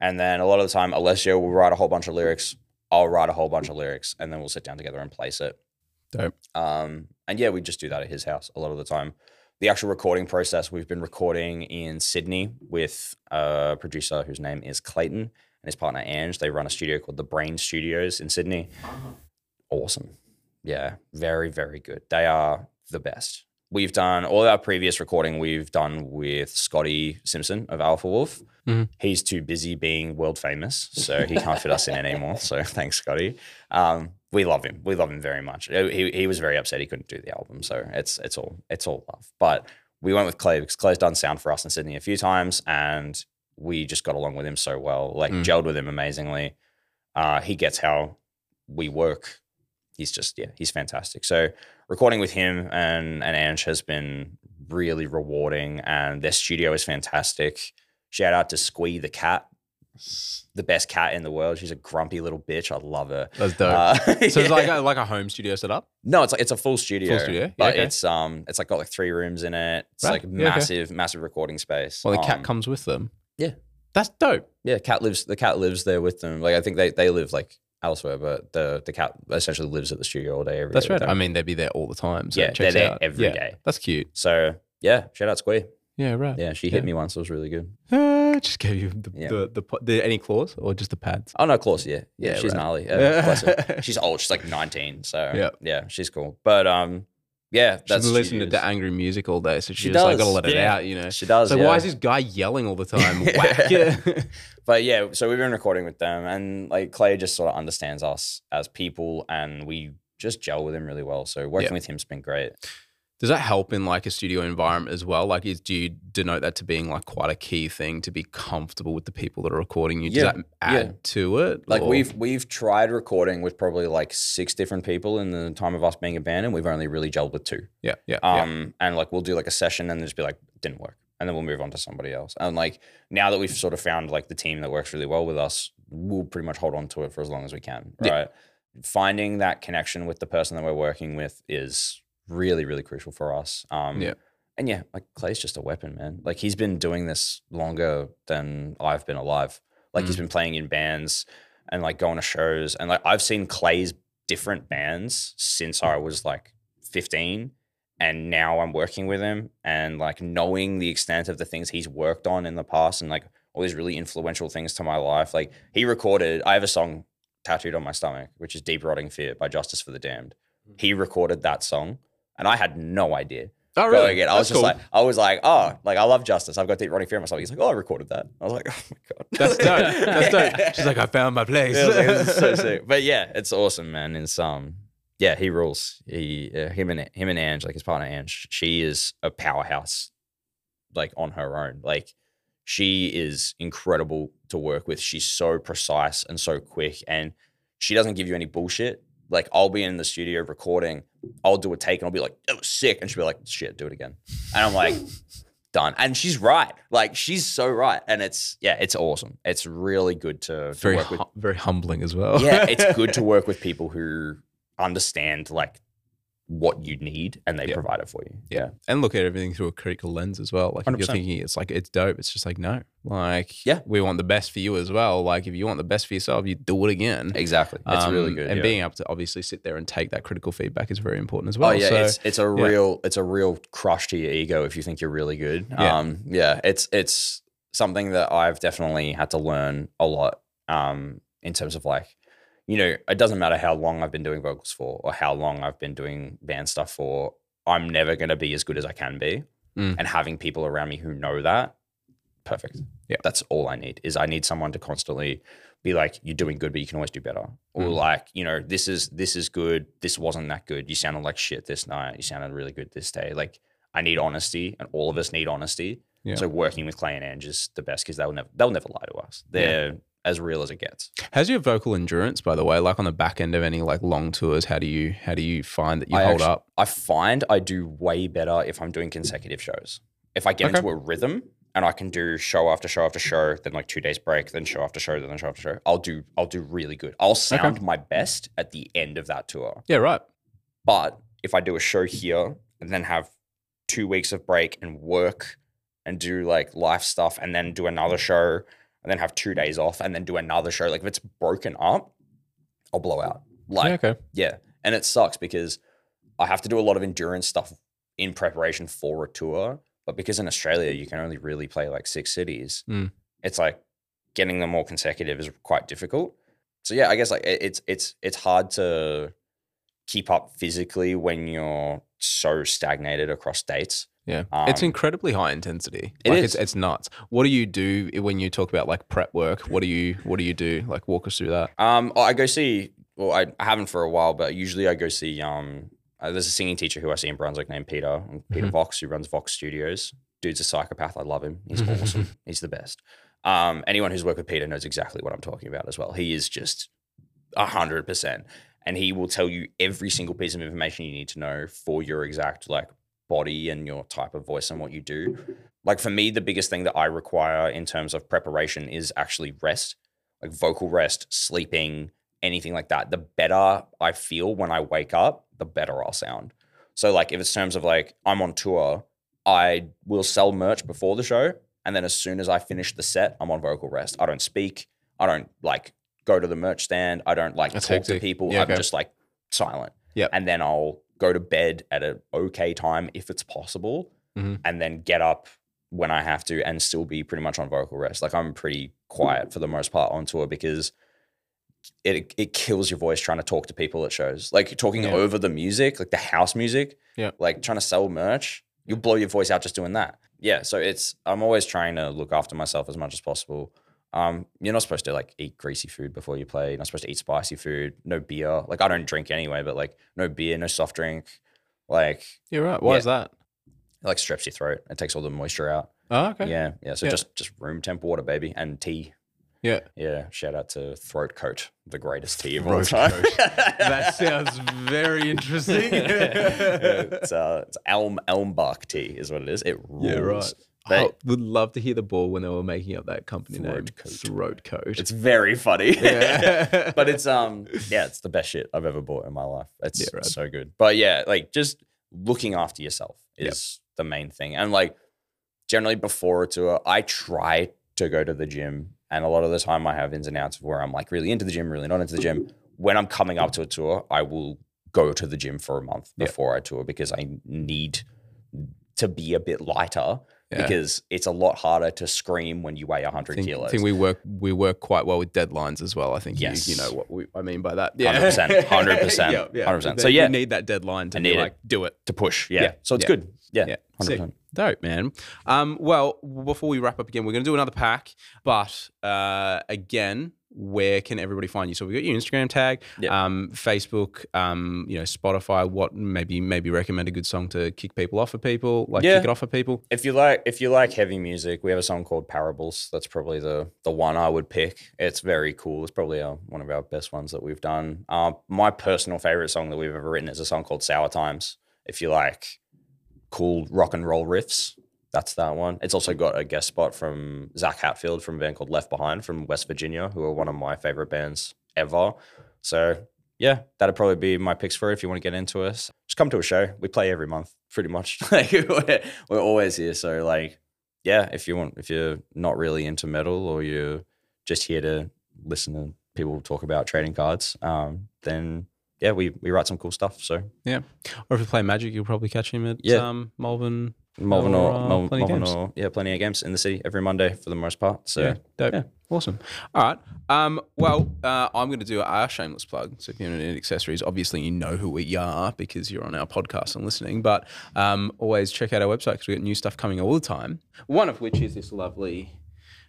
and then a lot of the time Alessio will write a whole bunch of lyrics I'll write a whole bunch of lyrics and then we'll sit down together and place it Dope. um and yeah we just do that at his house a lot of the time the actual recording process we've been recording in Sydney with a producer whose name is Clayton and his partner Ange they run a studio called the Brain Studios in Sydney awesome. Yeah, very, very good. They are the best. We've done all our previous recording, we've done with Scotty Simpson of Alpha Wolf. Mhm. He's too busy being world famous, so he can't fit us in anymore. So *laughs* thanks, Scotty. Um, we love him. We love him very much. Uh, He, he was very upset he couldn't do the album. So it's it's all it's all love. But we went with Clay because Clay's done sound for us in Sydney a few times and we just got along with him so well. Like Mm. gelled with him amazingly. Uh, he gets how we work he's just yeah he's fantastic so recording with him and and Ange has been really rewarding and their studio is fantastic shout out to Squee the cat the best cat in the world she's a grumpy little bitch i love her That's dope. Uh, so *laughs* it's yeah. like a, like a home studio setup. no it's like it's a full studio Full studio? Yeah, but okay. it's um it's like got like three rooms in it it's Right. like Yeah, okay. massive massive recording space Well, the cat Um, comes with them. yeah. That's dope. yeah cat lives the cat lives there with them like i think they they live like elsewhere but the the cat essentially lives at the studio all day every That's day right. I mean, they'd be there all the time. So Yeah, they're there out. every yeah, day. That's cute. So yeah, shout out Squee. Yeah, right. Yeah, she hit me once. It was really good. Uh, just gave you the, Yeah. the, the, po- the any claws or just the pads. Oh no, claws. Yeah, yeah, Yeah, she's right. gnarly. Uh. *laughs* She's old. She's like 19. So Yeah. yeah, she's cool. But um, yeah, She's that's been listening to studios. angry music all day, so she, She just like gotta let it yeah. out, you know. She does. So yeah. why is this guy yelling all the *laughs* time? Whack. *laughs* But yeah, so we've been recording with them, and like Clay just sort of understands us as people, and we just gel with him really well. So working Yeah. with him's been great. Does that help in like a studio environment as well? Like, is do you denote that to being like quite a key thing to be comfortable with the people that are recording you? Does Yeah, that add to it? Like or- we've we've tried recording with probably like six different people in the time of us being a band, and we've only really gelled with two. yeah, yeah, yeah. Um, and like we'll do like a session and just be like, didn't work. And then we'll move on to somebody else. And like now that we've sort of found like the team that works really well with us, we'll pretty much hold on to it for as long as we can. Yeah. Right. Finding that connection with the person that we're working with is really, really crucial for us. Um Yeah. And yeah, like Clay's just a weapon, man. Like he's been doing this longer than I've been alive. Like he's been playing in bands and like going to shows. And like I've seen Clay's different bands since I was like 15. And now I'm working with him and like knowing the extent of the things he's worked on in the past and like all these really influential things to my life. Like he recorded, I have a song tattooed on my stomach, which is Deep Rotting Fear by Justice for the Damned. He recorded that song and I had no idea Oh, in. I was just cool. like, I was like, oh, like I love Justice. I've got Deep Rotting Fear in my stomach. He's like, oh, I recorded that. I was like, *laughs* oh my god, That's dope. That's dope. *laughs* She's like, I found my place. Yeah, like, so *laughs* sick. But yeah, it's awesome, man. It's um, yeah, he rules. He, uh, him and him and Ange, like his partner Ange, she is a powerhouse, like on her own. Like she is incredible to work with. She's so precise and so quick, and she doesn't give you any bullshit. Like I'll be in the studio recording, I'll do a take, and I'll be like, "That was sick," and she'll be like, "Shit, do it again," and I'm like. *laughs* Done, and she's right. Like she's so right, and it's yeah, it's awesome. It's really good to, to very work with very humbling as well. yeah, *laughs* it's good to work with people who understand like what you need and they Yeah. provide it for you. Yeah. and look at everything through a critical lens as well. Like if you're thinking it's like it's dope, it's just like no, like Yeah. we want the best for you as well. Like if you want the best for yourself, you do it again. Exactly. It's really Um, good. and yeah. being able to obviously sit there and take that critical feedback is very important as well. Oh yeah, so, it's it's a yeah. real it's a real crush to your ego if you think you're really good. Yeah. Um yeah, it's it's something that I've definitely had to learn a lot um in terms of like you know, it doesn't matter how long I've been doing vocals for or how long I've been doing band stuff for, I'm never going to be as good as I can be. Mm. And having people around me who know that, perfect. Yeah. That's all I need is I need someone to constantly be like, you're doing good, but you can always do better. Or Mm. like, you know, this is this is good. This wasn't that good. You sounded like shit this night. You sounded really good this day. Like I need honesty and all of us need honesty. Yeah. So working with Clay and Ange is the best because they'll never they'll never lie to us. They're as real as it gets. How's your vocal endurance, by the way? Like on the back end of any like long tours, how do you how do you find that you I hold actu- up? I find I do way better if I'm doing consecutive shows. If I get Okay. into a rhythm and I can do show after show after show, then like two days break, then show after show, then show after show, I'll do I'll do really good. I'll sound my best at the end of that tour. Yeah, right. But if I do a show here and then have two weeks of break and work and do like life stuff and then do another show and then have two days off and then do another show, like if it's broken up, I'll blow out. Like yeah, okay. yeah. And it sucks because I have to do a lot of endurance stuff in preparation for a tour. But because in Australia, you can only really play like six cities, Mm. it's like getting them all consecutive is quite difficult. So yeah, I guess like it's it's it's hard to keep up physically when you're so stagnated across states. Yeah, it's Um, incredibly high intensity. it like is. it's it's nuts. What do you do when you talk about like prep work? What do you what do you do? Like walk us through that. Um, I go see. Well, I, haven't for a while, but usually I go see. Um, uh, there's a singing teacher who I see in Brunswick named Peter, Peter Mhm. Vox, who runs Vox Studios. Dude's a psychopath. I love him. He's *laughs* awesome. He's the best. Um, anyone who's worked with Peter knows exactly what I'm talking about as well. He is just a hundred percent, and he will tell you every single piece of information you need to know for your exact like body and your type of voice and what you do. Like for me, the biggest thing that I require in terms of preparation is actually rest, like vocal rest, sleeping, anything like that. The better I feel when I wake up, the better I'll sound. So like if it's terms of like I'm on tour, I will sell merch before the show. And then as soon as I finish the set, I'm on vocal rest. I don't speak. I don't like go to the merch stand. I don't like That's talk to people. Yeah, I'm okay. just like silent. Yeah. And then I'll go to bed at an okay time if it's possible. Mhm. And then get up when I have to and still be pretty much on vocal rest. Like I'm pretty quiet for the most part on tour because it it kills your voice trying to talk to people at shows. Like talking Yeah. over the music, like the house music. Yeah. Like trying to sell merch, you'll blow your voice out just doing that. Yeah. So it's I'm always trying to look after myself as much as possible. Um, you're not supposed to like eat greasy food before you play. You're not supposed to eat spicy food. No beer. Like I don't drink anyway, but like no beer, no soft drink. Like You're right. Why Yeah. is that? it like strips your throat. It takes all the moisture out. Oh, okay. Yeah. Yeah. So Yeah. just just room temp water, baby, and tea. Yeah. Yeah. Shout out to Throat Coat, the greatest tea of all time. That *laughs* sounds very interesting. *laughs* it's uh, it's elm elm bark tea is what it is. It rules. Yeah, right. They- I would love to hear the ball when they were making up that company name. Throat Coat. Throat coat. It's very funny. Yeah. *laughs* but it's um yeah, it's the best shit I've ever bought in my life. It's Yeah, right. so good. But yeah, like just looking after yourself Yep. is the main thing. And like generally before a tour, I try to go to the gym. And a lot of the time I have ins and outs of where I'm like really into the gym, really not into the gym. When I'm coming up to a tour, I will go to the gym for a month before I tour because I need to be a bit lighter Yeah. because it's a lot harder to scream when you weigh 100 I think, kilos. I think we work we work quite well with deadlines as well. I think you, you know what we, I mean by that. Yeah. 100%, 100%, *laughs* yeah, yeah. 100%. They- So, yeah. you need that deadline to be need it. like do it. to push. Yeah. Yeah. So it's good. Yeah. Yeah. 100%. Sick. Dope, man. Um, well, before we wrap up again, we're going to do another pack. But uh, again, where can everybody find you? So we've got your Instagram tag, Yeah. um, Facebook, um, you know, Spotify. What maybe maybe recommend a good song to kick people off for people, like Yeah. kick it off for people. If you like if you like heavy music, we have a song called Parables. That's probably the the one I would pick. It's very cool. It's probably our, one of our best ones that we've done. Uh, my personal favorite song that we've ever written is a song called Sour Times. If you like cool rock and roll riffs, that's that one. It's also got a guest spot from Zach Hatfield from a band called Left Behind from West Virginia, who are one of my favorite bands ever. So yeah, that'd probably be my picks for it if you want to get into us. Just come to a show. We play every month, pretty much. *laughs* like we're, we're always here. So like, yeah, if you want, if you're not really into metal or you're just here to listen to people talk about trading cards, um, then yeah, we we write some cool stuff. So yeah, Or if you play Magic, you'll probably catch him at Yeah. um, Malvern. Melbourne Or, or, uh, Mel- plenty of Melbourne games. or yeah, plenty of games in the city every Monday for the most part. So yeah, dope. yeah. Awesome. All right. Um, well, uh, I'm going to do our shameless plug. So if you're into accessories, obviously you know who we are because you're on our podcast and listening. But um, always check out our website because we got new stuff coming all the time. One of which is this lovely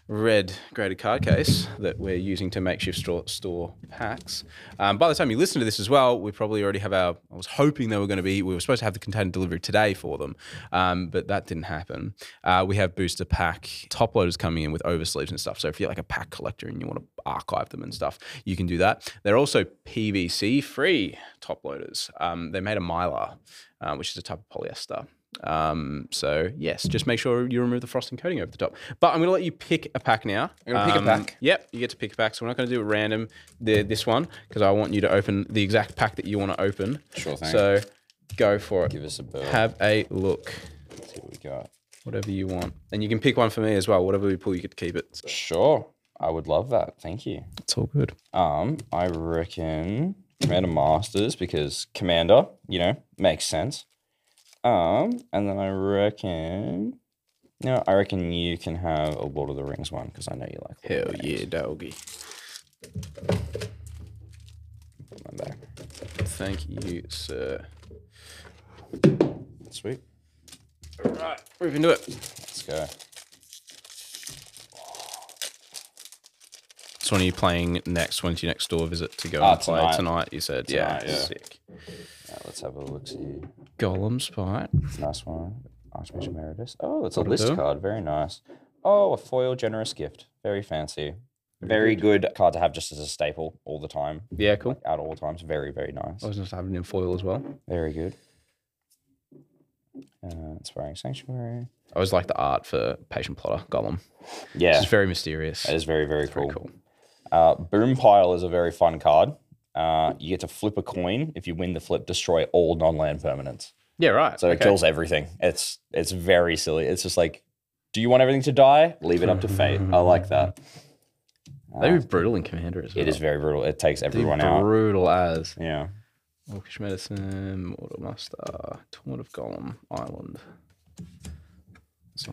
red graded card case that we're using to makeshift store, store packs. Um, by the time you listen to this as well, we probably already have our. I was hoping they were going to be. We were supposed to have the container delivery today for them, um, but that didn't happen. Uh, we have booster pack top loaders coming in with oversleeves and stuff. So if you're like a pack collector and you want to archive them and stuff, you can do that. They're also PVC free top loaders. Um, they made a mylar, uh, which is a type of polyester. Um, so yes, just make sure you remove the frosting coating over the top. But I'm going to let you pick a pack now. You're gonna pick a Um, pack? Yep, you get to pick a pack. So we're not going to do it random. The this one because I want you to open the exact pack that you want to open. Sure thing. So go for it. give us a bell. Have a look. Let's see what we got. Whatever you want, and you can pick one for me as well. Whatever we pull, you to keep it. So Sure, I would love that. Thank you. it's all good. Um, I reckon Commander Masters because Commander, you know, makes sense. Um, and then I reckon, no, I reckon you can have a Lord of the Rings one because I know you like. Hell yeah, doggy. Put back. Thank you, sir. Sweet. All right, we move into it. Let's go. So when are you playing next? When's your next door visit to go Ah, and play tonight. tonight? You said, Tonight, yeah, yeah. sick. Let's have a look. See, Golem spite. nice one. Archbishop Emeritus. Oh, it's a list do? card. Very nice. Oh, a foil generous gift. Very fancy. Very good card to have just as a staple all the time. Yeah, cool. At all times. Very, very nice. I was just having it in foil as well. Very good. Uh, Inspiring Sanctuary. I always like the art for Patient Plotter Golem. Yeah, It's very mysterious. it is very, very very cool. cool. Uh, Boom Pile is a very fun card. Uh, you get to flip a coin. If you win the flip, destroy all non-land permanents. Yeah, right. So it kills everything. It's it's very silly. It's just like, do you want everything to die? Leave it up to fate. I like that. *laughs* They'd be brutal in Commander as well. It is very brutal. It takes They'd be everyone out. brutal as Yeah. Orcish Medicine, Mortal Master, Torment of Golem, Island.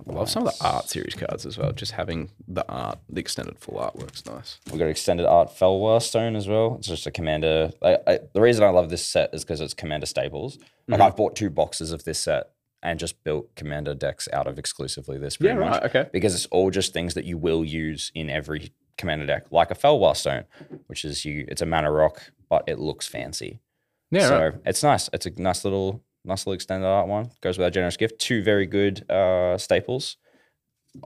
I love some of the art series cards as well. Just having the art, the extended full artwork's nice. We've got extended art Felwar Stone as well. It's just a commander. I, I, the reason I love this set is because it's commander staples. Like Mm-hmm. I've bought two boxes of this set and just built commander decks out of exclusively this. Pretty Yeah, much. right, okay. Because it's all just things that you will use in every commander deck, like a Felwar Stone, which is you. It's a mana rock, but it looks fancy. Yeah, so right. it's nice. It's a nice little, nice little extended art one. Goes with our generous gift. Two very good uh, staples.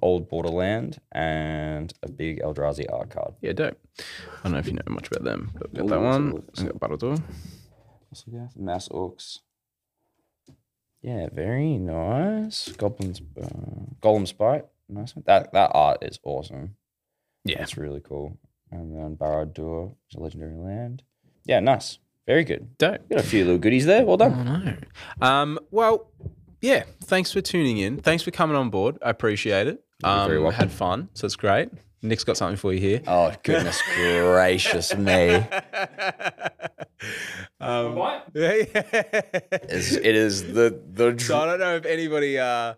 Old Borderland and a big Eldrazi art card. Yeah, dope. I don't know if you know much about them, but we got that one. look, got we got? Mass Orcs. Yeah, very nice. Goblins, uh, Golem Spite. Nice one. That that art is awesome. Yeah. it's really cool. And then Barad-dûr is a legendary land. Yeah, nice. Very good. Dope. Got a few little goodies there. Well I done. know. Um, well, yeah, thanks for tuning in. Thanks for coming on board. I appreciate it. Um, very welcome. had fun, so it's great. Nick's got something for you here. Oh goodness *laughs* gracious me! *laughs* Um, What? *laughs* It's, it is the the. so I don't know if anybody, uh,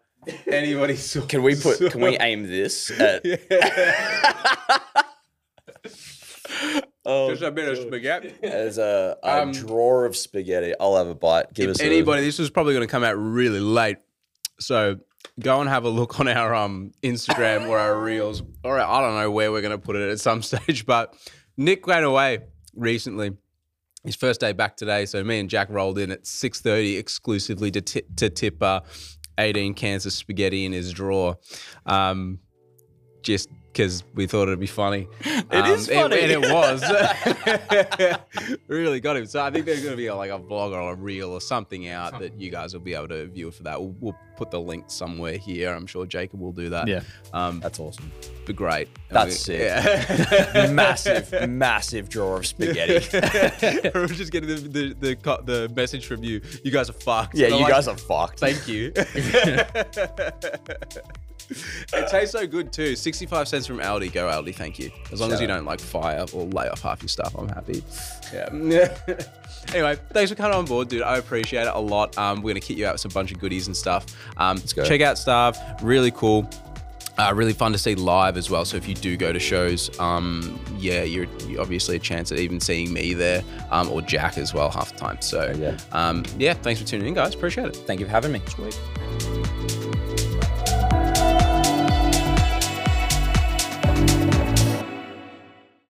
anybody saw. can we put? Can we aim this at? Oh, Just a bit of spaghetti. as a, a Um, drawer of spaghetti. I'll have a bite. Give us If anybody, this is probably going to come out really late, so go and have a look on our um Instagram or our reels, or I don't know where we're going to put it at some *laughs* stage. But Nick went away recently. His first day back today, so me and Jack rolled in at six thirty exclusively to tip, to tip uh, eighteen cans of spaghetti in his drawer, um, just because we thought it'd be funny. *laughs* It is funny. and it *laughs* was. *laughs* really got him. So I think there's going to be like a vlog or a reel or something out that you guys will be able to view for that. We'll, we'll put the link somewhere here. I'm sure Jacob will do that. Yeah. Um, That's awesome. be great. That's We- sick. Yeah. massive, massive drawer of spaghetti. We're just getting the, the, the, the message from you. You guys are fucked. yeah, you like, guys are fucked. Thank you. It tastes so good too. 65 cents from Aldi. Go Aldi, thank you. As long as you out. don't like fire or lay off half your stuff, I'm happy. Yeah. *laughs* anyway, thanks for coming on board, dude. I appreciate it a lot. Um, we're gonna kit you out with some bunch of goodies and stuff. Um, go. check out stuff. Really cool. Uh, really fun to see live as well. So if you do go to shows, um, yeah, you're, you're obviously a chance at even seeing me there um, or Jack as well half the time. So yeah. um, yeah, thanks for tuning in, guys. Appreciate it. Thank you for having me. Sweet.